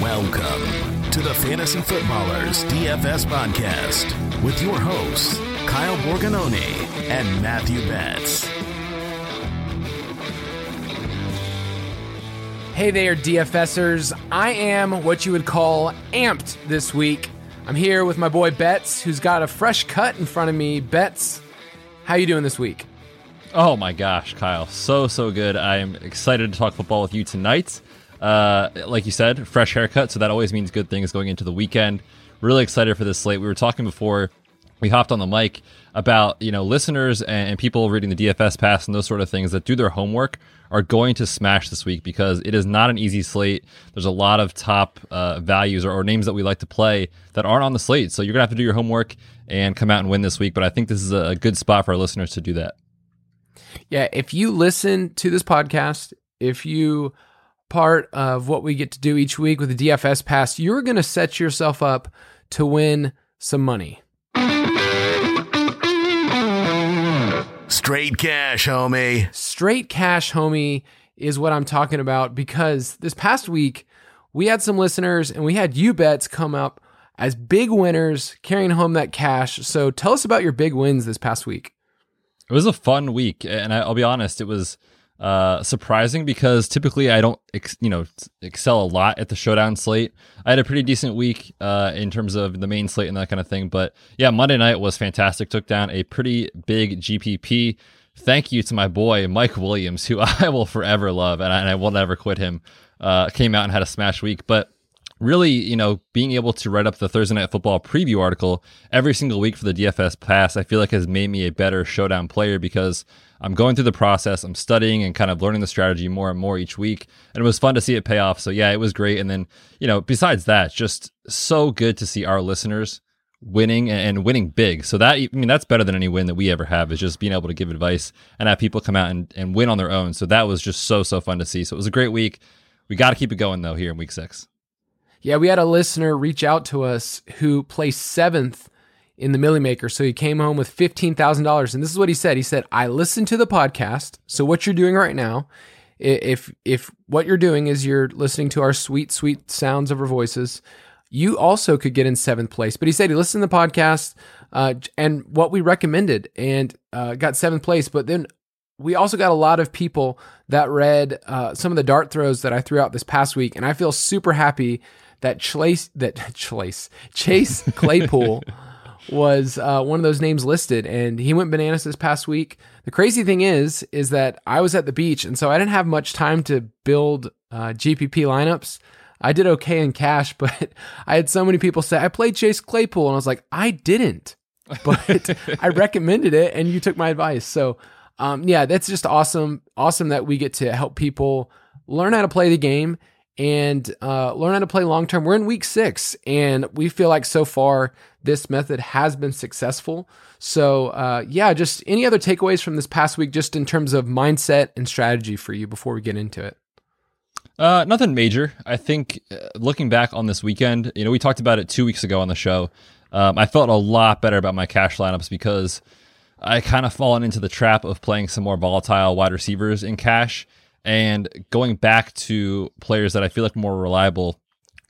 Welcome to the Fantasy Footballers DFS Podcast with your hosts, Kyle Borgognoni and Matthew Betts. Hey there, DFSers. I am what you would call amped this week. I'm here with my boy Betts, who's got a fresh cut in front of me. Betts, how you doing this week? Oh my gosh, Kyle, so so good. I'm excited to talk football with you tonight. Uh, like you said, fresh haircut, so that always means good things going into the weekend. Really excited for this slate. We were talking before we hopped on the mic about you know listeners and, people reading the DFS pass and those sort of things that do their homework are going to smash this week because it is not an easy slate. There's a lot of top uh, values or, or names that we like to play that aren't on the slate, so you're gonna have to do your homework and come out and win this week. But I think this is a good spot for our listeners to do that. Yeah, if you listen to this podcast, if you part of what we get to do each week with the DFS pass, you're going to set yourself up to win some money. Straight cash, homie. Straight cash, homie, is what I'm talking about because this past week we had some listeners and we had you Betts come up as big winners carrying home that cash. So tell us about your big wins this past week. It was a fun week, and I'll be honest, it was uh, surprising because typically I don't, ex- you know, excel a lot at the showdown slate. I had a pretty decent week uh, in terms of the main slate and that kind of thing. But yeah, Monday night was fantastic. Took down a pretty big GPP. Thank you to my boy Mike Williams, who I will forever love, and I, and I will never quit him. Uh, came out and had a smash week, but really, you know, being able to write up the Thursday Night Football preview article every single week for the DFS Pass, I feel like has made me a better showdown player because I'm going through the process, I'm studying and kind of learning the strategy more and more each week. And it was fun to see it pay off. So, yeah, it was great. And then, you know, besides that, just so good to see our listeners winning and winning big. So that I mean that's better than any win that we ever have is just being able to give advice and have people come out and, and win on their own. So that was just so so fun to see. So it was a great week. We got to keep it going though here in week 6. Yeah, we had a listener reach out to us who placed seventh in the Milly Maker. So he came home with $15,000. And this is what he said. He said, I listened to the podcast. So what you're doing right now, if, if what you're doing is you're listening to our sweet, sweet sounds of our voices, you also could get in seventh place. But he said he listened to the podcast uh, and what we recommended and uh, got seventh place. But then we also got a lot of people that read uh, some of the dart throws that I threw out this past week. And I feel super happy that Chase that Chase Chase Claypool was uh, one of those names listed, and he went bananas this past week. The crazy thing is, is that I was at the beach, and so I didn't have much time to build uh, GPP lineups. I did okay in cash, but I had so many people say I played Chase Claypool, and I was like, I didn't, but I recommended it, and you took my advice. So, um, yeah, that's just awesome. Awesome that we get to help people learn how to play the game and uh, learn how to play long term. We're in week six, and we feel like so far this method has been successful. So, uh, yeah, just any other takeaways from this past week, just in terms of mindset and strategy for you before we get into it? Uh, nothing major. I think uh, looking back on this weekend, you know, we talked about it two weeks ago on the show. Um, I felt a lot better about my cash lineups because I kind of fallen into the trap of playing some more volatile wide receivers in cash and going back to players that I feel like more reliable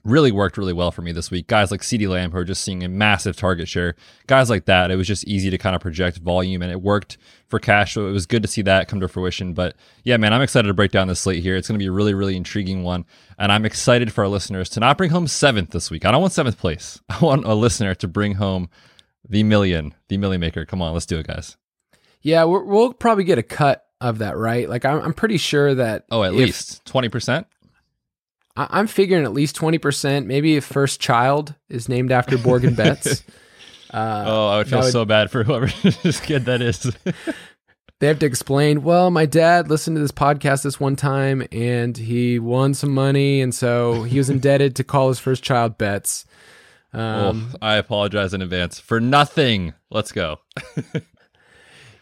really worked really well for me this week. Guys like CeeDee Lamb who are just seeing a massive target share. Guys like that, it was just easy to kind of project volume and it worked for cash. So it was good to see that come to fruition. But yeah, man, I'm excited to break down this slate here. It's going to be a really, really intriguing one. And I'm excited for our listeners to not bring home seventh this week. I don't want seventh place. I want a listener to bring home the million, the million maker. Come on, let's do it, guys. Yeah, we will probably get a cut of that, right? Like I'm, I'm pretty sure that. Oh, at least twenty percent. I'm figuring at least twenty percent. Maybe if first child is named after Borgen Betts. Uh, oh, I would feel would, so bad for whoever this kid that is. they have to explain. Well, my dad listened to this podcast this one time, and he won some money, and so he was indebted to call his first child Betts. Um, oh, I apologize in advance for nothing. Let's go.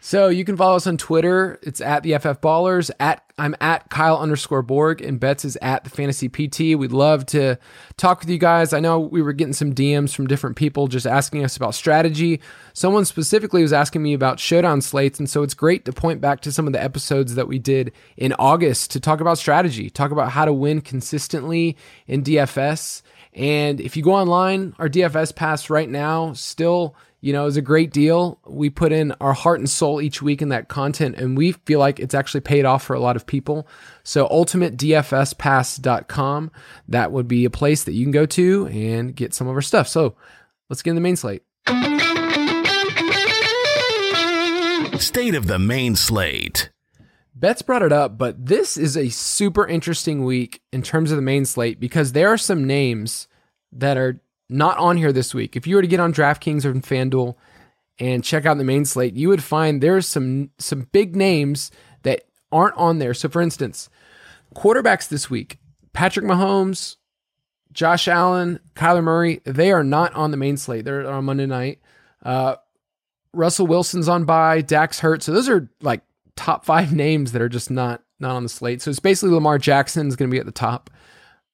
So you can follow us on Twitter. It's at the FF Ballers. At I'm at Kyle underscore Borg, and Betts is at the Fantasy PT. We'd love to talk with you guys. I know we were getting some DMs from different people just asking us about strategy. Someone specifically was asking me about showdown slates, and so it's great to point back to some of the episodes that we did in August to talk about strategy, talk about how to win consistently in DFS. And if you go online, our DFS pass right now still you know, is a great deal. We put in our heart and soul each week in that content, and we feel like it's actually paid off for a lot of people. So, ultimatedfspass.com, that would be a place that you can go to and get some of our stuff. So, let's get in the main slate. State of the main slate. Betts brought it up, but this is a super interesting week in terms of the main slate because there are some names that are not on here this week. If you were to get on DraftKings or FanDuel and check out the main slate, you would find there's some some big names that aren't on there. So for instance, quarterbacks this week, Patrick Mahomes, Josh Allen, Kyler Murray, they are not on the main slate. They're on Monday night. Uh, Russell Wilson's on by, Dak's hurt. So those are like top five names that are just not not on the slate. So it's basically Lamar Jackson is going to be at the top.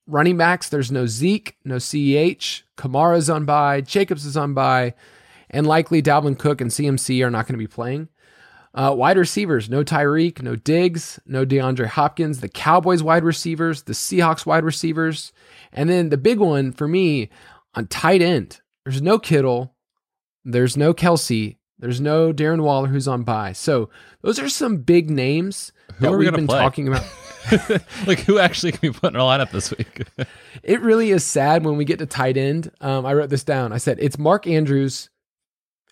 Running backs, there's no Zeke, no CEH, Kamara's on by, Jacobs is on by, and likely Dalvin Cook and CMC are not going to be playing. Uh, wide receivers, no Tyreek, no Diggs, no DeAndre Hopkins, the Cowboys wide receivers, the Seahawks wide receivers, and then the big one for me on tight end, there's no Kittle, there's no Kelsey, there's no Darren Waller who's on by. So those are some big names Who that we we've been play? talking about. like who actually can be put in our lineup this week? It really is sad when we get to tight end. Um, I wrote this down. I said it's Mark Andrews,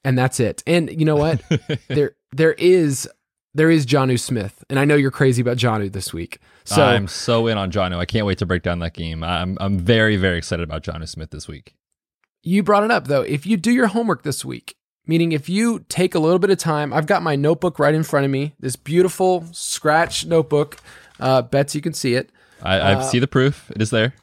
and that's it. And you know what? there there is there is Jonnu Smith, and I know you're crazy about Johnu this week. So I'm so in on Jonnu. I can't wait to break down that game. I'm I'm very very excited about Jonnu Smith this week. you brought it up though. If you do your homework this week, meaning if you take a little bit of time, I've got my notebook right in front of me. This beautiful scratch notebook. Uh, Betts you can see it. I, I Uh, see the proof. It is there.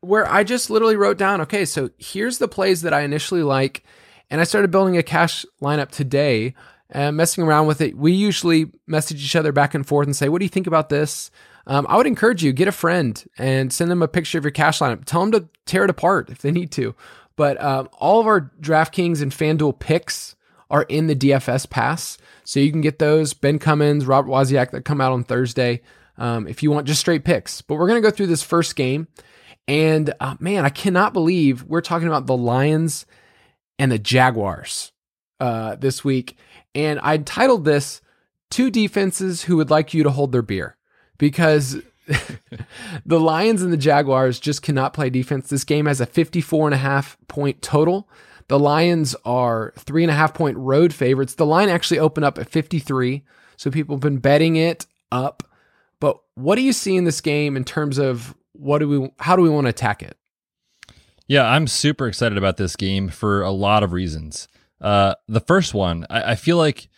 where I just literally wrote down, okay, so here's the plays that I initially like, and I started building a cash lineup today, and messing around with it. We usually message each other back and forth and say, "What do you think about this?" Um, I would encourage you get a friend and send them a picture of your cash lineup. Tell them to tear it apart if they need to. But um, all of our DraftKings and FanDuel picks are in the DFS pass, so you can get those. Ben Cummins, Robert Wozniak that come out on Thursday. Um, if you want just straight picks, but we're gonna go through this first game. And uh, man, I cannot believe we're talking about the Lions and the Jaguars uh, this week. And I titled this Two Defenses Who Would Like You to Hold Their Beer because the Lions and the Jaguars just cannot play defense. This game has a 54 and a half point total. The Lions are three and a half point road favorites. The line actually opened up at 53. So people have been betting it up. But what do you see in this game in terms of what do we how do we want to attack it? Yeah, I'm super excited about this game for a lot of reasons. Uh, the first one, I, I feel like,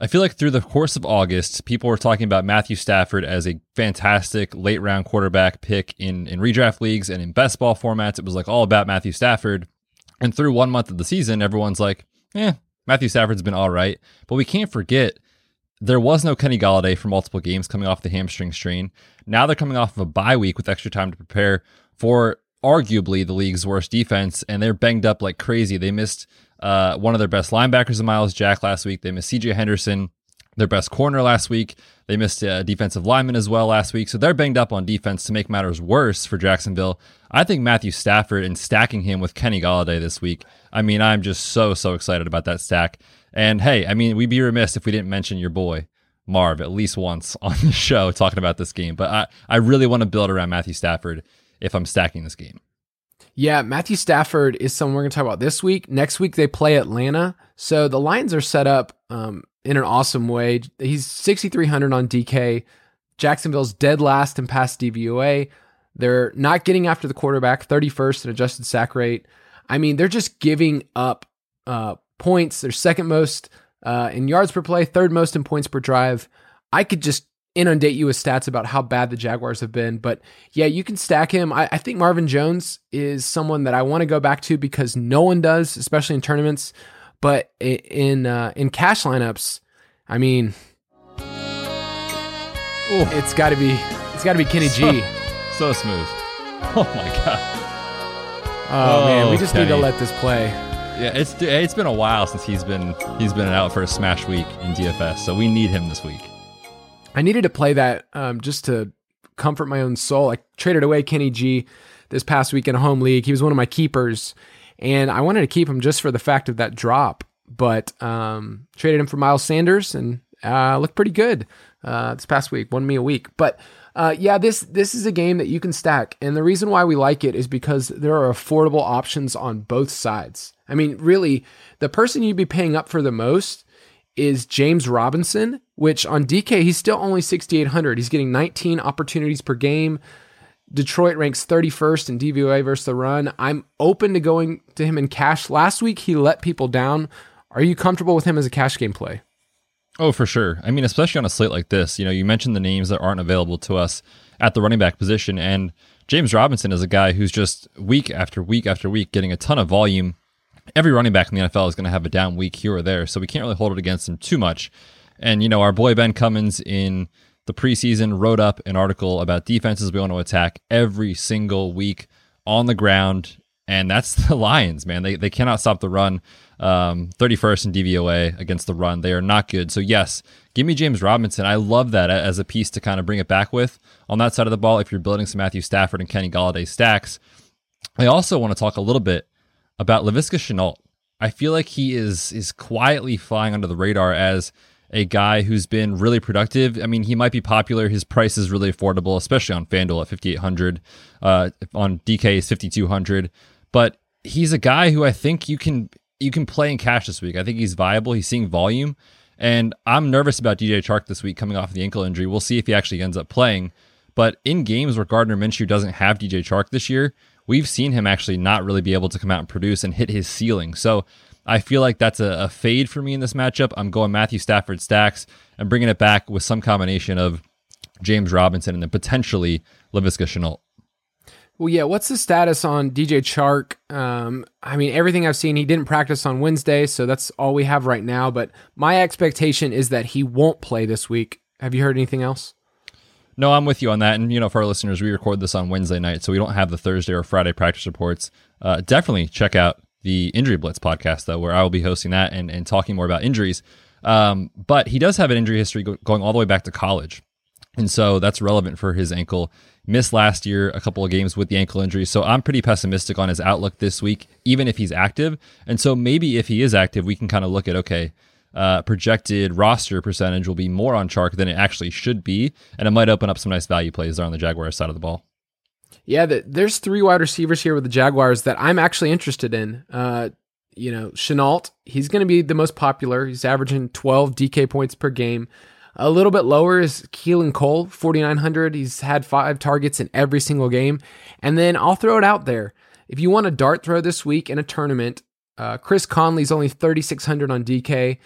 I feel like through the course of August, people were talking about Matthew Stafford as a fantastic late round quarterback pick in in redraft leagues and in best ball formats. It was like all about Matthew Stafford. And through one month of the season, everyone's like, "Eh, Matthew Stafford's been all right." But we can't forget there was no Kenny Golladay for multiple games coming off the hamstring strain. Now they're coming off of a bye week with extra time to prepare for arguably the league's worst defense, and they're banged up like crazy. They missed uh, one of their best linebackers, Myles Jack, last week. They missed CJ Henderson, their best corner last week. They missed a defensive lineman as well last week. So they're banged up on defense to make matters worse for Jacksonville. I think Matthew Stafford and stacking him with Kenny Golladay this week. I mean, I'm just so, so excited about that stack. And hey, I mean, we'd be remiss if we didn't mention your boy, Marv, at least once on the show talking about this game. But I, I really want to build around Matthew Stafford if I'm stacking this game. Yeah, Matthew Stafford is someone we're going to talk about this week. Next week they play Atlanta, so the Lions are set up um, in an awesome way. He's 6,300 on DK. Jacksonville's dead last in pass DVOA. They're not getting after the quarterback, 31st in adjusted sack rate. I mean, they're just giving up uh, points. They're second most uh, in yards per play, third most in points per drive. I could just inundate you with stats about how bad the Jaguars have been. But yeah, you can stack him. I, I think Marvin Jones is someone that I want to go back to because no one does, especially in tournaments. But in uh, in cash lineups, I mean, Ooh. it's got to be it's got to be Kenny G. So smooth. Oh my god. Oh, man, we Oh, just need to let this play. Yeah, it's it's been a while since he's been he's been out for a smash week in DFS, so we need him this week. I needed to play that um, just to comfort my own soul. I traded away Kenny G this past week in a home league. He was one of my keepers, and I wanted to keep him just for the fact of that drop. But um, traded him for Miles Sanders, and uh, looked pretty good uh, this past week. Won me a week, but. Uh, yeah, this this is a game that you can stack, and the reason why we like it is because there are affordable options on both sides. I mean, really, the person you'd be paying up for the most is James Robinson, which on DK, he's still only 6,800. He's getting 19 opportunities per game. Detroit ranks 31st in DVOA versus the run. I'm open to going to him in cash. Last week, he let people down. Are you comfortable with him as a cash game play? Oh, for sure. I mean, especially on a slate like this, you know, you mentioned the names that aren't available to us at the running back position, and James Robinson is a guy who's just week after week after week getting a ton of volume. Every running back in the NFL is going to have a down week here or there, so we can't really hold it against him too much. And you know, our boy Ben Cummins in the preseason wrote up an article about defenses we want to attack every single week on the ground, and that's the Lions, man. They they cannot stop the run. Um, 31st in DVOA against the run. They are not good. So yes, give me James Robinson. I love that as a piece to kind of bring it back with on that side of the ball. If you're building some Matthew Stafford and Kenny Golladay stacks, I also want to talk a little bit about Laviska Shenault. I feel like he is is quietly flying under the radar as a guy who's been really productive. I mean, he might be popular. His price is really affordable, especially on FanDuel at 5800 uh, On DK is 5200 But he's a guy who I think you can you can play in cash this week. I think he's viable. He's seeing volume. And I'm nervous about DJ Chark this week coming off the ankle injury. We'll see if he actually ends up playing. But in games where Gardner Minshew doesn't have DJ Chark this year, we've seen him actually not really be able to come out and produce and hit his ceiling. So I feel like that's a, a fade for me in this matchup. I'm going Matthew Stafford stacks and bringing it back with some combination of James Robinson and then potentially Laviska Shenault. Well, yeah. What's the status on DJ Chark? Um, I mean, everything I've seen, he didn't practice on Wednesday, so that's all we have right now. But my expectation is that he won't play this week. Have you heard anything else? No, I'm with you on that. And, you know, for our listeners, we record this on Wednesday night, so we don't have the Thursday or Friday practice reports. Uh, definitely check out the Injury Blitz podcast, though, where I will be hosting that and, and talking more about injuries. Um, but he does have an injury history go- going all the way back to college. And so that's relevant for his ankle. Missed last year a couple of games with the ankle injury. So I'm pretty pessimistic on his outlook this week, even if he's active. And so maybe if he is active, we can kind of look at, okay, uh, projected roster percentage will be more on Chark than it actually should be. And it might open up some nice value plays there on the Jaguars side of the ball. Yeah, the, there's three wide receivers here with the Jaguars that I'm actually interested in. Uh, you know, Shenault, he's going to be the most popular. He's averaging 12 DK points per game. A little bit lower is Keelan Cole, 4,900. He's had five targets in every single game. And then I'll throw it out there. If you want a dart throw this week in a tournament, uh, Chris Conley's only 3,600 on DK.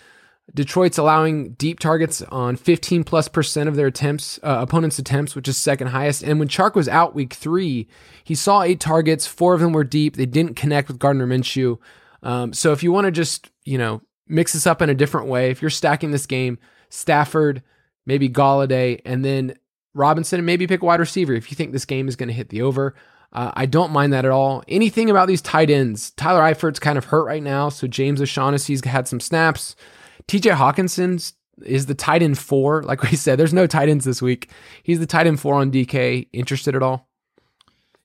Detroit's allowing deep targets on 15 plus percent of their attempts, uh, opponents' attempts, which is second highest. And when Chark was out week three, he saw eight targets. Four of them were deep. They didn't connect with Gardner Minshew. Um, so if you want to just, you know, mix this up in a different way, if you're stacking this game, Stafford, maybe Golladay, and then Robinson, and maybe pick a wide receiver if you think this game is going to hit the over. Uh, I don't mind that at all. Anything about these tight ends? Tyler Eifert's kind of hurt right now, so James O'Shaughnessy's had some snaps. TJ Hockenson's is the tight end four. Like we said, there's no tight ends this week. He's the tight end four on DK. Interested at all?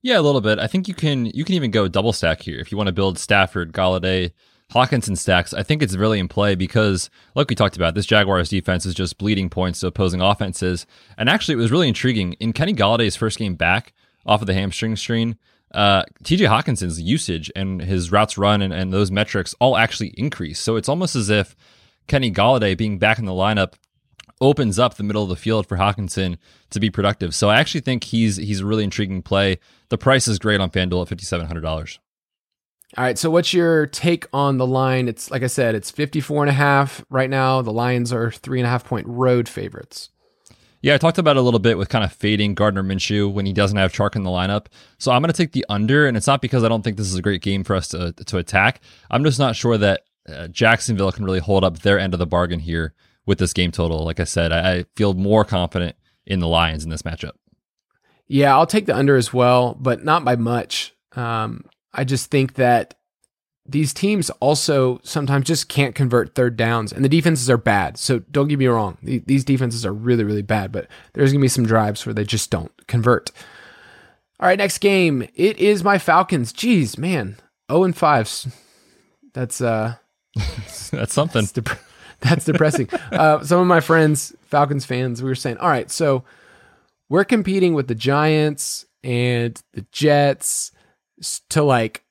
Yeah, a little bit. I think you can you can even go double stack here if you want to build Stafford, Golladay, Hockenson stacks. I think it's really in play because, like we talked about, this Jaguars defense is just bleeding points to opposing offenses. And actually, it was really intriguing in Kenny Golladay's first game back off of the hamstring strain. Uh, TJ Hockenson's usage and his routes run and, and those metrics all actually increase. So it's almost as if Kenny Golladay being back in the lineup opens up the middle of the field for Hockenson to be productive. So I actually think he's he's a really intriguing play. The price is great on FanDuel at fifty seven hundred dollars. All right. So what's your take on the line? It's like I said, it's 54 and a half right now. The Lions are three and a half point road favorites. Yeah, I talked about it a little bit with kind of fading Gardner Minshew when he doesn't have Chark in the lineup. So I'm going to take the under, and it's not because I don't think this is a great game for us to to attack. I'm just not sure that uh, Jacksonville can really hold up their end of the bargain here with this game total. Like I said, I, I feel more confident in the Lions in this matchup. Yeah, I'll take the under as well, but not by much. Um, I just think that these teams also sometimes just can't convert third downs, and the defenses are bad. So don't get me wrong; these defenses are really, really bad. But there's gonna be some drives where they just don't convert. All right, next game. It is my Falcons. Jeez, man, zero oh and five. That's uh, that's something. That's, dep- that's depressing. uh, some of my friends, Falcons fans, we were saying, all right, so we're competing with the Giants and the Jets to like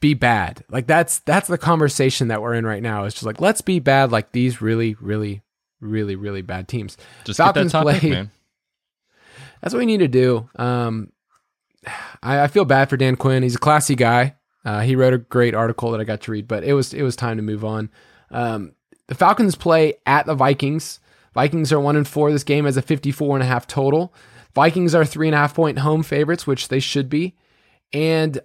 be bad. Like that's that's the conversation that we're in right now. It's just like let's be bad like these really, really, really, really bad teams. Just Falcons play. Pick, man. That's what we need to do. Um, I, I, feel bad for Dan Quinn. He's a classy guy. Uh, he wrote a great article that I got to read, but it was it was time to move on. Um, the Falcons play at the Vikings. Vikings are one and four. This game has a 54 and a half total. Vikings are three and a half point home favorites, which they should be. And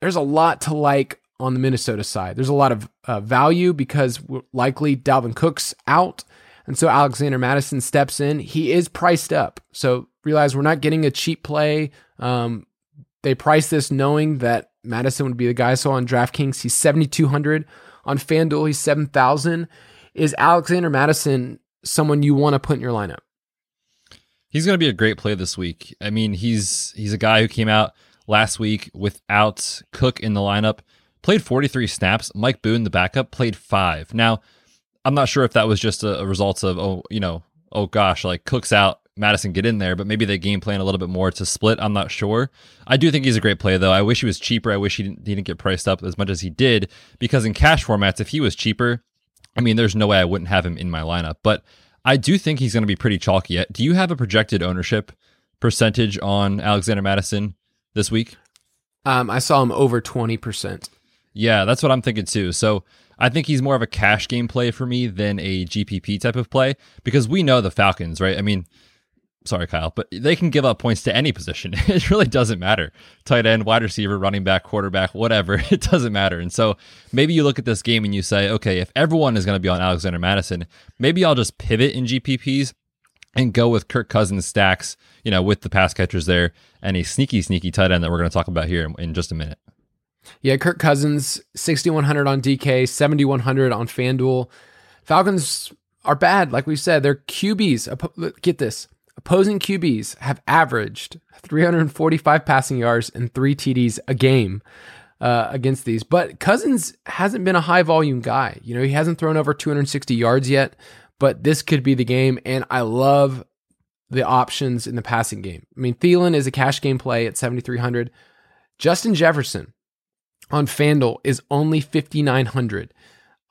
there's a lot to like on the Minnesota side. There's a lot of uh, value because likely Dalvin Cook's out. And so Alexander Mattison steps in. He is priced up. So realize we're not getting a cheap play. Um, they price this knowing that Mattison would be the guy. So on DraftKings, he's 7,200. On FanDuel, he's 7,000. Is Alexander Mattison someone you want to put in your lineup? He's going to be a great play this week. I mean, he's he's a guy who came out last week without Cook in the lineup, played 43 snaps. Mike Boone, the backup, played five. Now, I'm not sure if that was just a, a result of oh, you know, oh gosh, like Cook's out, Mattison get in there, but maybe they game plan a little bit more to split. I'm not sure. I do think he's a great play though. I wish he was cheaper. I wish he didn't, he didn't get priced up as much as he did because in cash formats, if he was cheaper, I mean, there's no way I wouldn't have him in my lineup. But I do think he's going to be pretty chalky. Yet. Do you have a projected ownership percentage on Alexander Mattison this week? Um, I saw him over 20%. Yeah, that's what I'm thinking too. So I think he's more of a cash game play for me than a GPP type of play because we know the Falcons, right? I mean, sorry, Kyle, but they can give up points to any position. it really doesn't matter. Tight end, wide receiver, running back, quarterback, whatever. It doesn't matter. And so maybe you look at this game and you say, okay, if everyone is going to be on Alexander Mattison, maybe I'll just pivot in GPPs and go with Kirk Cousins stacks, you know, with the pass catchers there and a sneaky, sneaky tight end that we're going to talk about here in, just a minute. Yeah, Kirk Cousins, 6,100 on DK, 7,100 on FanDuel. Falcons are bad. Like we said, they're QBs. Get this opposing QBs have averaged 345 passing yards and three TDs a game uh, against these. But Cousins hasn't been a high volume guy. You know, he hasn't thrown over 260 yards yet, but this could be the game. And I love the options in the passing game. I mean, Thielen is a cash game play at 7,300. Justin Jefferson on FanDuel is only 5,900.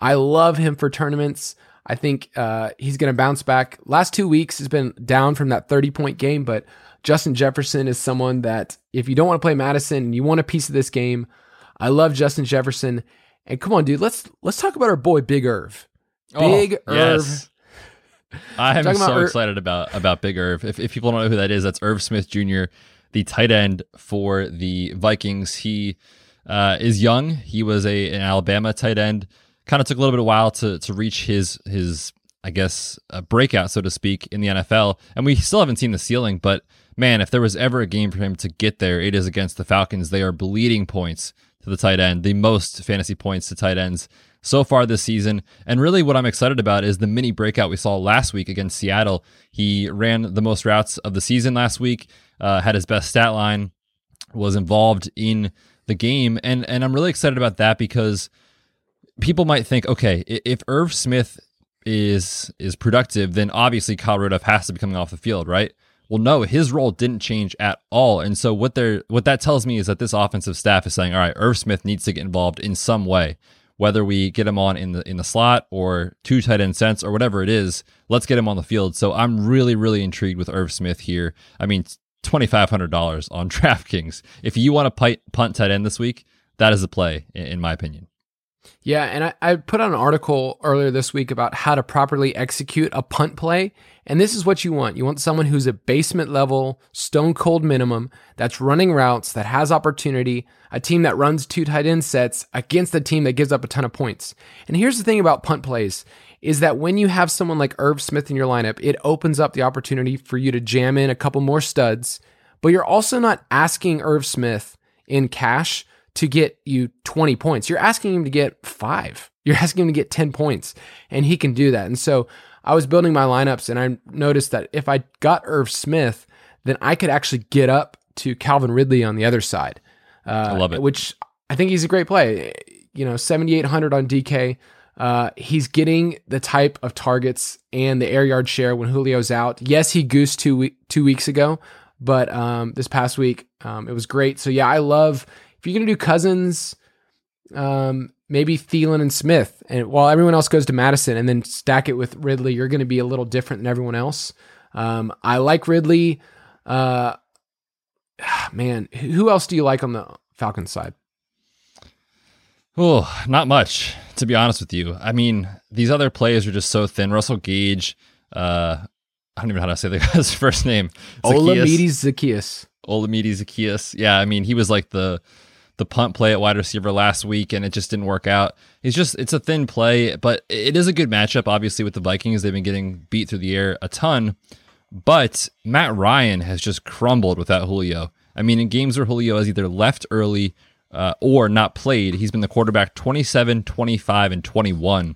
I love him for tournaments. I think uh, he's going to bounce back. Last two weeks has been down from that 30 point game, but Justin Jefferson is someone that if you don't want to play Mattison and you want a piece of this game, I love Justin Jefferson. And come on, dude, let's let's talk about our boy Big Irv. Oh, Big oh, Irv. Yes. I'm so Ir- excited about about Big Irv. If, if people don't know who that is, that's Irv Smith Jr., the tight end for the Vikings. He uh, is young. He was a an Alabama tight end kind of took a little bit of while to to reach his his I guess a breakout, so to speak, in the NFL. And we still haven't seen the ceiling, but man, if there was ever a game for him to get there, it is against the Falcons. They are bleeding points to the tight end, the most fantasy points to tight ends so far this season. And really, what I'm excited about is the mini breakout we saw last week against Seattle. He ran the most routes of the season last week, uh, had his best stat line, was involved in the game, and and I'm really excited about that because people might think, okay, if Irv Smith is is productive, then obviously Kyle Rudolph has to be coming off the field, right? Well, no, his role didn't change at all. And so what they're what that tells me is that this offensive staff is saying, all right, Irv Smith needs to get involved in some way. Whether we get him on in the in the slot or two tight end sets or whatever it is, let's get him on the field. So I'm really, really intrigued with Irv Smith here. I mean, twenty five hundred dollars on DraftKings. If you want to punt, punt tight end this week, that is a play, in my opinion. Yeah, and I, I put out an article earlier this week about how to properly execute a punt play. And this is what you want. You want someone who's a basement level, stone cold minimum, that's running routes, that has opportunity, a team that runs two tight end sets against a team that gives up a ton of points. And here's the thing about punt plays is that when you have someone like Irv Smith in your lineup, it opens up the opportunity for you to jam in a couple more studs, but you're also not asking Irv Smith in cash to get you 20 points. You're asking him to get five. You're asking him to get 10 points, and he can do that. And so I was building my lineups and I noticed that if I got Irv Smith, then I could actually get up to Calvin Ridley on the other side. Uh, I love it. Which I think he's a great play. You know, 7,800 on DK. Uh, he's getting the type of targets and the air yard share when Julio's out. Yes, he goosed two we- two weeks ago, but um, this past week um, it was great. So yeah, I love if you're gonna do Cousins, um, maybe Thielen and Smith, and while everyone else goes to Mattison and then stack it with Ridley, you're gonna be a little different than everyone else. Um, I like Ridley. Uh, man, who else do you like on the Falcons side? Oh, not much, to be honest with you. I mean, these other players are just so thin. Russell Gage, uh, I don't even know how to say the guy's first name. Olamide Zacchaeus. Olamide Zacchaeus. Yeah, I mean, he was like the the punt play at wide receiver last week, and it just didn't work out. It's just it's a thin play, but it is a good matchup. Obviously, with the Vikings, they've been getting beat through the air a ton. But Matt Ryan has just crumbled without Julio. I mean, in games where Julio has either left early uh, or not played, he's been the quarterback 27, 25, and 21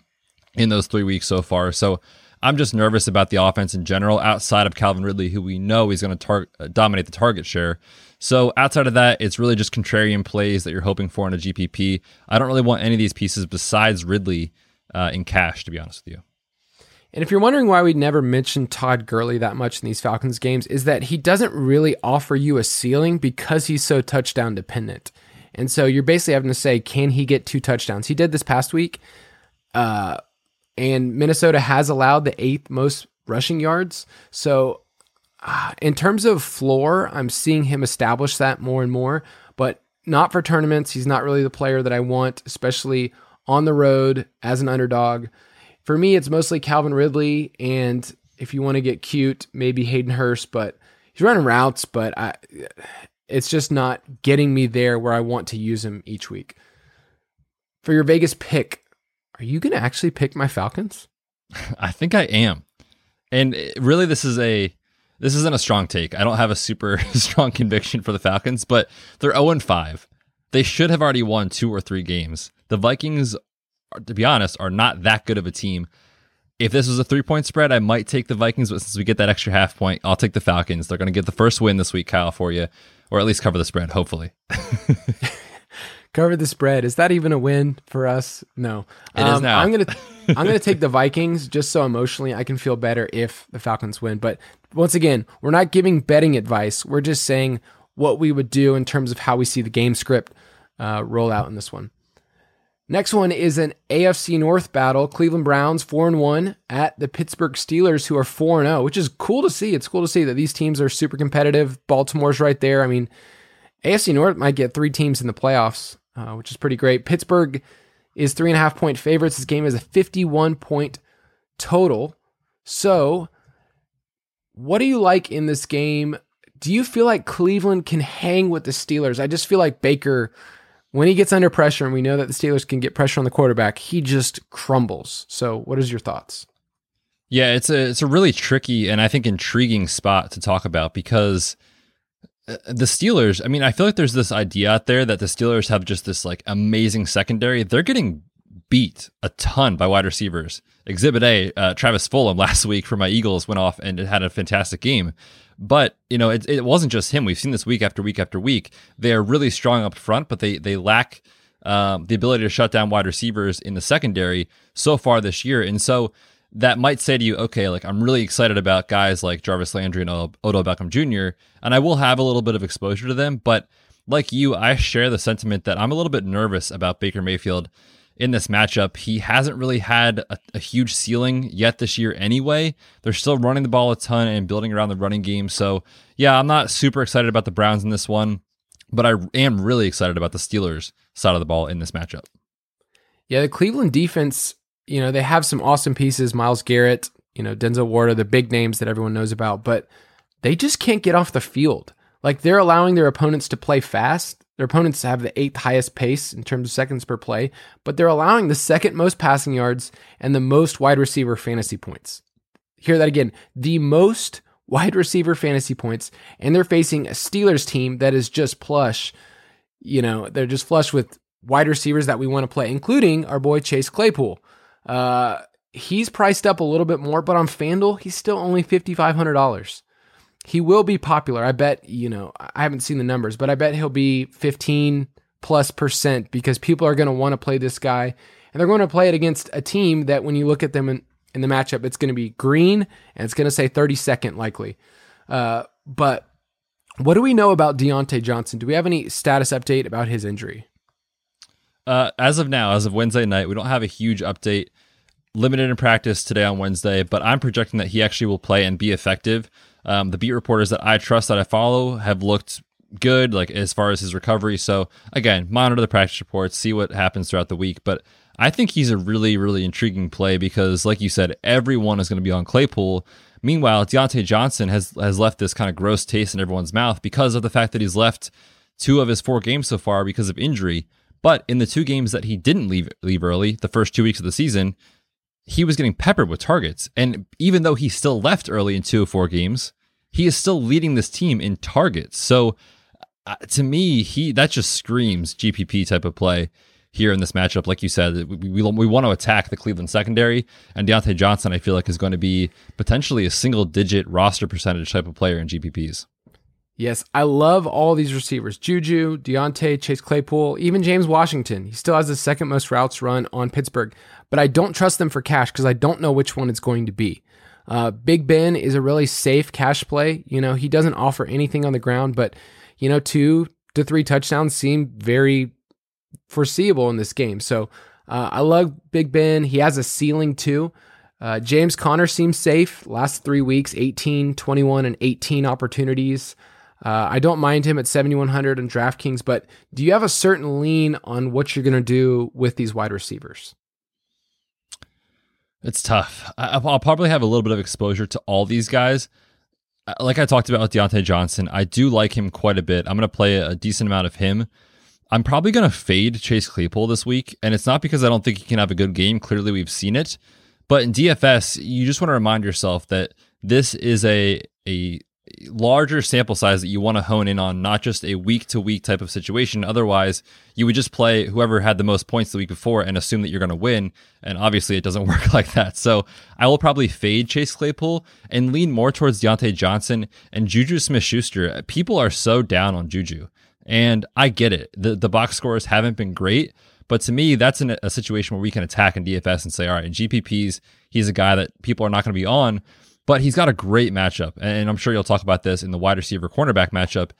in those three weeks so far. So I'm just nervous about the offense in general, outside of Calvin Ridley, who we know is going to tar- uh, dominate the target share. So outside of that, it's really just contrarian plays that you're hoping for in a GPP. I don't really want any of these pieces besides Ridley uh, in cash, to be honest with you. And if you're wondering why we never mentioned Todd Gurley that much in these Falcons games, is that he doesn't really offer you a ceiling because he's so touchdown dependent. And so you're basically having to say, can he get two touchdowns? He did this past week. Uh, and Minnesota has allowed the eighth most rushing yards. So, in terms of floor, I'm seeing him establish that more and more, but not for tournaments. He's not really the player that I want, especially on the road as an underdog. For me, it's mostly Calvin Ridley, and if you want to get cute, maybe Hayden Hurst, but he's running routes, but I, it's just not getting me there where I want to use him each week. For your Vegas pick, are you going to actually pick my Falcons? I think I am. And eh, really this is a this isn't a strong take. I don't have a super strong conviction for the Falcons, but they're 0 5. They should have already won two or three games. The Vikings to be honest, are not that good of a team. If this was a three point spread, I might take the Vikings, but since we get that extra half point, I'll take the Falcons. They're going to get the first win this week, Kyle, for you, or at least cover the spread, hopefully. cover the spread. Is that even a win for us? No. It um, is now. I'm gonna I'm gonna take the Vikings just so emotionally I can feel better if the Falcons win. But once again, we're not giving betting advice. We're just saying what we would do in terms of how we see the game script uh, roll out in this one. Next one is an AFC North battle. Cleveland Browns 4 and 1 at the Pittsburgh Steelers who are 4 and 0, which is cool to see. It's cool to see that these teams are super competitive. Baltimore's right there. I mean, AFC North might get three teams in the playoffs, uh, which is pretty great. Pittsburgh is three and a half point favorites. This game is a 51 point total. So, what do you like in this game? Do you feel like Cleveland can hang with the Steelers? I just feel like Baker when he gets under pressure, and we know that the Steelers can get pressure on the quarterback, he just crumbles. So, what is your thoughts? Yeah, it's a it's a really tricky and I think intriguing spot to talk about because the Steelers, I mean, I feel like there's this idea out there that the Steelers have just this like amazing secondary. They're getting beat a ton by wide receivers. Exhibit A, uh, Travis Fulgham last week for my Eagles went off and it had a fantastic game. But you know, it, it wasn't just him. We've seen this week after week after week. They are really strong up front, but they they lack um, the ability to shut down wide receivers in the secondary so far this year. And so that might say to you, okay, like I'm really excited about guys like Jarvis Landry and Odell Beckham Jr., and I will have a little bit of exposure to them. But like you, I share the sentiment that I'm a little bit nervous about Baker Mayfield in this matchup. He hasn't really had a, a, huge ceiling yet this year anyway. They're still running the ball a ton and building around the running game. So, yeah, I'm not super excited about the Browns in this one, but I am really excited about the Steelers side of the ball in this matchup. Yeah, the Cleveland defense, you know, they have some awesome pieces. Myles Garrett, you know, Denzel Ward are the big names that everyone knows about, but they just can't get off the field. Like they're allowing their opponents to play fast. Their opponents have the eighth highest pace in terms of seconds per play, but they're allowing the second most passing yards and the most wide receiver fantasy points. Hear that again. The most wide receiver fantasy points, and they're facing a Steelers team that is just plush. You know, they're just flush with wide receivers that we want to play, including our boy Chase Claypool. Uh, he's priced up a little bit more, but on FanDuel, he's still only $5,500. He will be popular. I bet, you know, I haven't seen the numbers, but I bet he'll be 15 plus percent because people are going to want to play this guy. And they're going to play it against a team that when you look at them in, in the matchup, it's going to be green and it's going to say 32nd likely. Uh, but what do we know about Diontae Johnson? Do we have any status update about his injury? Uh, as of now, as of Wednesday night, we don't have a huge update. Limited in practice today on Wednesday, but I'm projecting that he actually will play and be effective. Um, the beat reporters that I trust that I follow have looked good, like as far as his recovery. So again, monitor the practice reports, see what happens throughout the week. But I think he's a really, really intriguing play because, like you said, everyone is going to be on Claypool. Meanwhile, Diontae Johnson has has left this kind of gross taste in everyone's mouth because of the fact that he's left two of his four games so far because of injury. But in the two games that he didn't leave leave early, the first two weeks of the season, he was getting peppered with targets. And even though he still left early in two of four games, he is still leading this team in targets. So uh, to me, he that just screams GPP type of play here in this matchup. Like you said, we, we, we want to attack the Cleveland secondary, and Diontae Johnson, I feel like, is going to be potentially a single digit roster percentage type of player in GPPs. Yes, I love all these receivers Juju, Diontae, Chase Claypool, even James Washington. He still has the second most routes run on Pittsburgh, but I don't trust them for cash because I don't know which one it's going to be. Uh, Big Ben is a really safe cash play. You know, he doesn't offer anything on the ground, but, you know, two to three touchdowns seem very foreseeable in this game. So uh, I love Big Ben. He has a ceiling too. Uh, James Conner seems safe. Last three weeks, 18, 21, and 18 opportunities. Uh, I don't mind him at 7,100 in DraftKings, but do you have a certain lean on what you're going to do with these wide receivers? It's tough. I'll probably have a little bit of exposure to all these guys. Uh, like I talked about with Diontae Johnson, I do like him quite a bit. I'm going to play a decent amount of him. I'm probably going to fade Chase Claypool this week, and it's not because I don't think he can have a good game. Clearly, we've seen it. But in DFS, you just want to remind yourself that this is a a larger sample size that you want to hone in on, not just a week to week type of situation. Otherwise, you would just play whoever had the most points the week before and assume that you're going to win. And obviously, it doesn't work like that. So I will probably fade Chase Claypool and lean more towards Diontae Johnson and Juju Smith Schuster. People are so down on Juju. And I get it. The, the box scores haven't been great. But to me, that's an, a situation where we can attack in DFS and say, all right, in GPPs, he's a guy that people are not going to be on but he's got a great matchup. And I'm sure you'll talk about this in the wide receiver cornerback matchup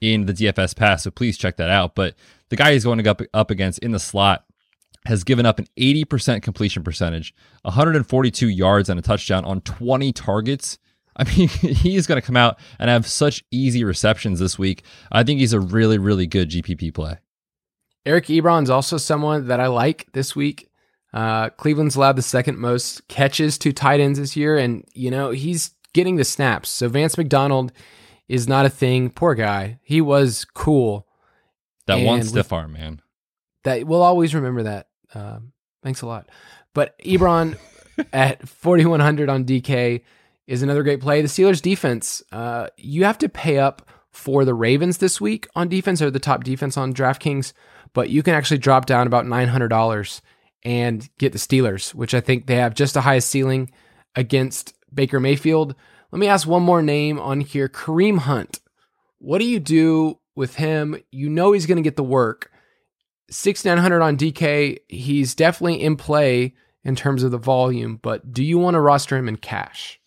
in the DFS pass. So please check that out. But the guy he's going up, up against in the slot has given up an 80% completion percentage, 142 yards and a touchdown on 20 targets. I mean, he's going to come out and have such easy receptions this week. I think he's a really, really good GPP play. Eric Ebron's also someone that I like this week. Uh, Cleveland's allowed the second most catches to tight ends this year, and you know he's getting the snaps. So Vance McDonald is not a thing. Poor guy. He was cool. That one stiff arm, man. That we'll always remember that. Um, thanks a lot. But Ebron at 4100 on DK is another great play. The Steelers defense, uh, you have to pay up for the Ravens this week on defense. or the top defense on DraftKings, but you can actually drop down about $900 and get the Steelers, which I think they have just the highest ceiling against Baker Mayfield. Let me ask one more name on here Kareem Hunt. What do you do with him? You know he's going to get the work. 6,900 on DK. He's definitely in play in terms of the volume, but do you want to roster him in cash?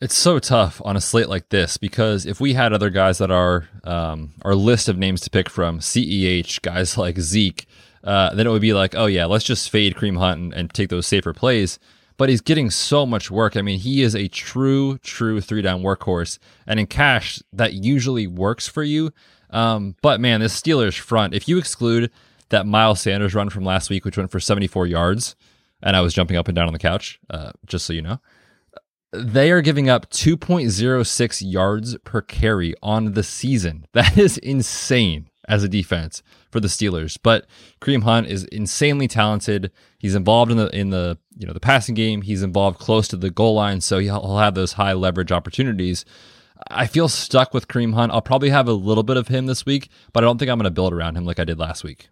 It's so tough on a slate like this because if we had other guys that are um, our list of names to pick from, CEH, guys like Zeke, uh, then it would be like, oh yeah, let's just fade Kareem Hunt and, and take those safer plays. But he's getting so much work. I mean, he is a true, true three down workhorse. And in cash, that usually works for you. Um, but man, this Steelers front, if you exclude that Miles Sanders run from last week, which went for 74 yards, and I was jumping up and down on the couch, uh, just so you know. They are giving up 2.06 yards per carry on the season. That is insane as a defense for the Steelers. But Kareem Hunt is insanely talented. He's involved in the in the you know the passing game. He's involved close to the goal line, so he'll have those high leverage opportunities. I feel stuck with Kareem Hunt. I'll probably have a little bit of him this week, but I don't think I'm going to build around him like I did last week.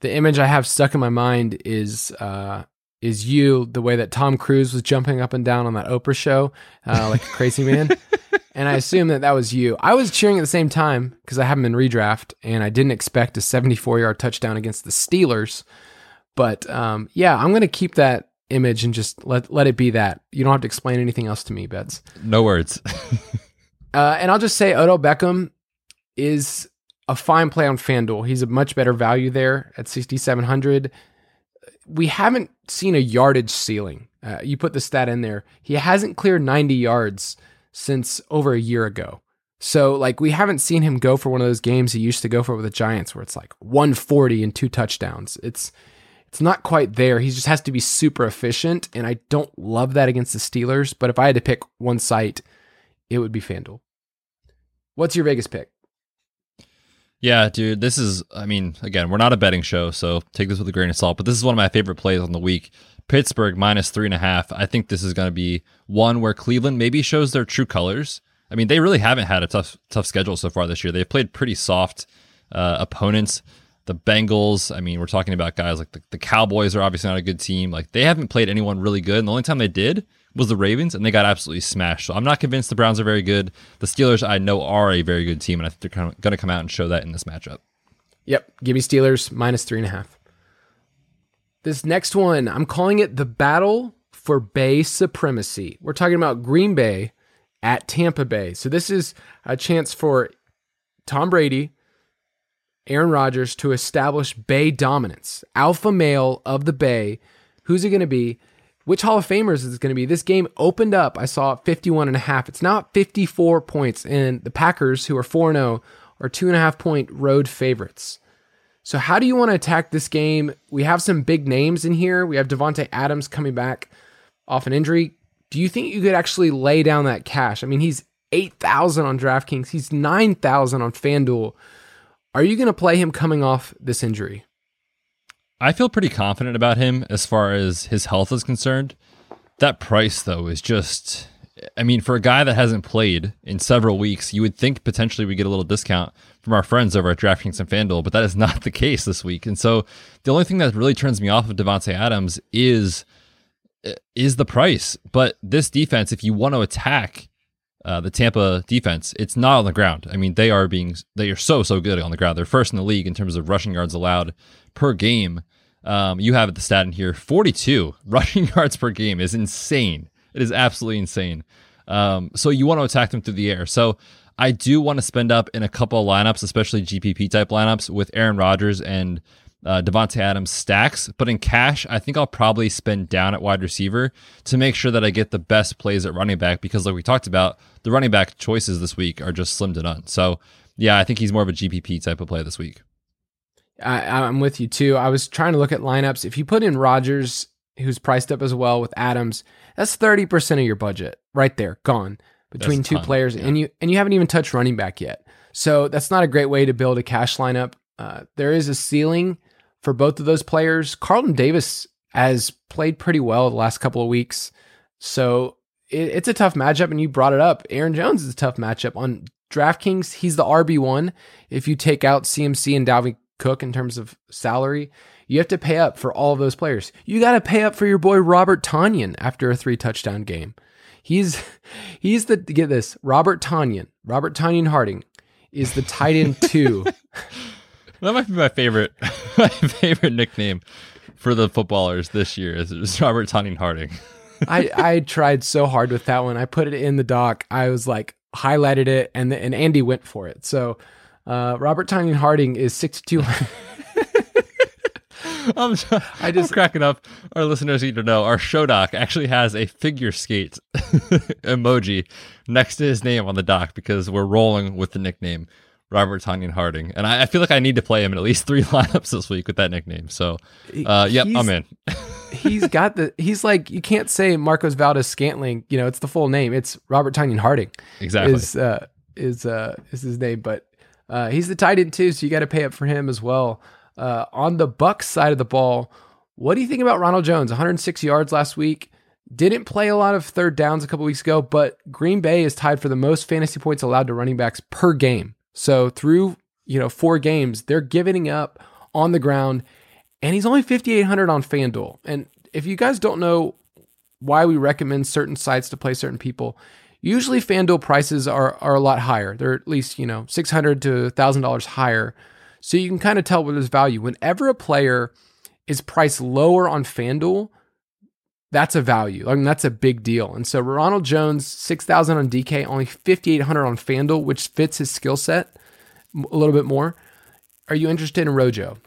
The image I have stuck in my mind is uh, is you the way that Tom Cruise was jumping up and down on that Oprah show uh, like a crazy man. and I assume that that was you. I was cheering at the same time because I have him in redraft, and I didn't expect a 74 yard touchdown against the Steelers. But um, yeah, I'm going to keep that image and just let let it be that. You don't have to explain anything else to me, Betts. No words. uh, and I'll just say Odell Beckham is a fine play on FanDuel. He's a much better value there at 6,700. We haven't seen a yardage ceiling. Uh, you put the stat in there. He hasn't cleared 90 yards since over a year ago. So, like, we haven't seen him go for one of those games he used to go for with the Giants where it's like 140 and two touchdowns. It's it's not quite there. He just has to be super efficient, and I don't love that against the Steelers. But if I had to pick one site, it would be FanDuel. What's your Vegas pick? Yeah, dude, this is, I mean, again, we're not a betting show, so take this with a grain of salt, but this is one of my favorite plays on the week. Pittsburgh minus three and a half. I think this is going to be one where Cleveland maybe shows their true colors. I mean, they really haven't had a tough, tough schedule so far this year. They've played pretty soft uh, opponents. The Bengals, I mean, we're talking about guys like the, the Cowboys are obviously not a good team. Like, they haven't played anyone really good. And the only time they did was the Ravens, and they got absolutely smashed. So I'm not convinced the Browns are very good. The Steelers, I know, are a very good team, and I think they're going to come out and show that in this matchup. Yep. Give me Steelers minus three and a half. This next one, I'm calling it the battle for Bay supremacy. We're talking about Green Bay at Tampa Bay. So this is a chance for Tom Brady, Aaron Rodgers to establish Bay dominance. Alpha male of the Bay. Who's it going to be? Which Hall of Famers is going to be? This game opened up, I saw 51 and a half. It's now 54 points, and the Packers, who are 4 0, are two and a half point road favorites. So, how do you want to attack this game? We have some big names in here. We have Davante Adams coming back off an injury. Do you think you could actually lay down that cash? I mean, he's 8,000 on DraftKings, he's 9,000 on FanDuel. Are you going to play him coming off this injury? I feel pretty confident about him as far as his health is concerned. That price, though, is just. I mean, for a guy that hasn't played in several weeks, you would think potentially we get a little discount from our friends over at DraftKings and FanDuel, but that is not the case this week. And so the only thing that really turns me off of Davante Adams is uh, is the price. But this defense, if you want to attack uh, the Tampa defense, it's not on the ground. I mean, they are being they are so so good on the ground. They're first in the league in terms of rushing yards allowed per game. Um, you have the stat in here: forty-two rushing yards per game is insane. It is absolutely insane. Um, so you want to attack them through the air. So I do want to spend up in a couple of lineups, especially GPP type lineups with Aaron Rodgers and uh, Davante Adams stacks. But in cash, I think I'll probably spend down at wide receiver to make sure that I get the best plays at running back because, like we talked about, the running back choices this week are just slim to none. So yeah, I think he's more of a GPP type of play this week. I, am with you too. I was trying to look at lineups. If you put in Rodgers, who's priced up as well with Adams, that's 30% of your budget right there, gone between two players, yeah. and you and you haven't even touched running back yet. So that's not a great way to build a cash lineup. Uh, there is a ceiling for both of those players. Carlton Davis has played pretty well the last couple of weeks, so it, it's a tough matchup. And you brought it up. Aaron Jones is a tough matchup on DraftKings. He's the RB one. If you take out CMC and Dalvin Cook in terms of salary, you have to pay up for all of those players. You got to pay up for your boy Robert Tonyan after a three touchdown game. He's he's the get this Robert Tonyan. Robert Tonyan Harding is the tight end two. that might be my favorite my favorite nickname for the footballers this year is Robert Tonyan Harding. I I tried so hard with that one. I put it in the doc. I was like highlighted it and and Andy went for it. So uh, Robert Tonyan Harding is six two. I'm, I just I'm cracking up. Our listeners need to know our show doc actually has a figure skate emoji next to his name on the doc because we're rolling with the nickname Robert Tonyan Harding, and I, I, feel like I need to play him in at least three lineups this week with that nickname. So, uh, yep, I'm in. he's got the. He's like you can't say Marquez Valdes-Scantling. You know, it's the full name. It's Robert Tonyan Harding. Exactly. Is uh, is uh, is his name, but uh, he's the tight end too, so you got to pay up for him as well. Uh, on the Bucks side of the ball, what do you think about Ronald Jones? 106 yards last week. Didn't play a lot of third downs a couple weeks ago, but Green Bay is tied for the most fantasy points allowed to running backs per game. So through you know four games, they're giving up on the ground, and he's only 5,800 on FanDuel. And if you guys don't know why we recommend certain sites to play certain people, usually FanDuel prices are are a lot higher. They're at least you know 600 to thousand dollars higher, so you can kind of tell where there's value. Whenever a player is priced lower on FanDuel, that's a value. I mean, that's a big deal. And so Ronald Jones, 6,000 on DK, only 5,800 on FanDuel, which fits his skill set a little bit more. Are you interested in Rojo?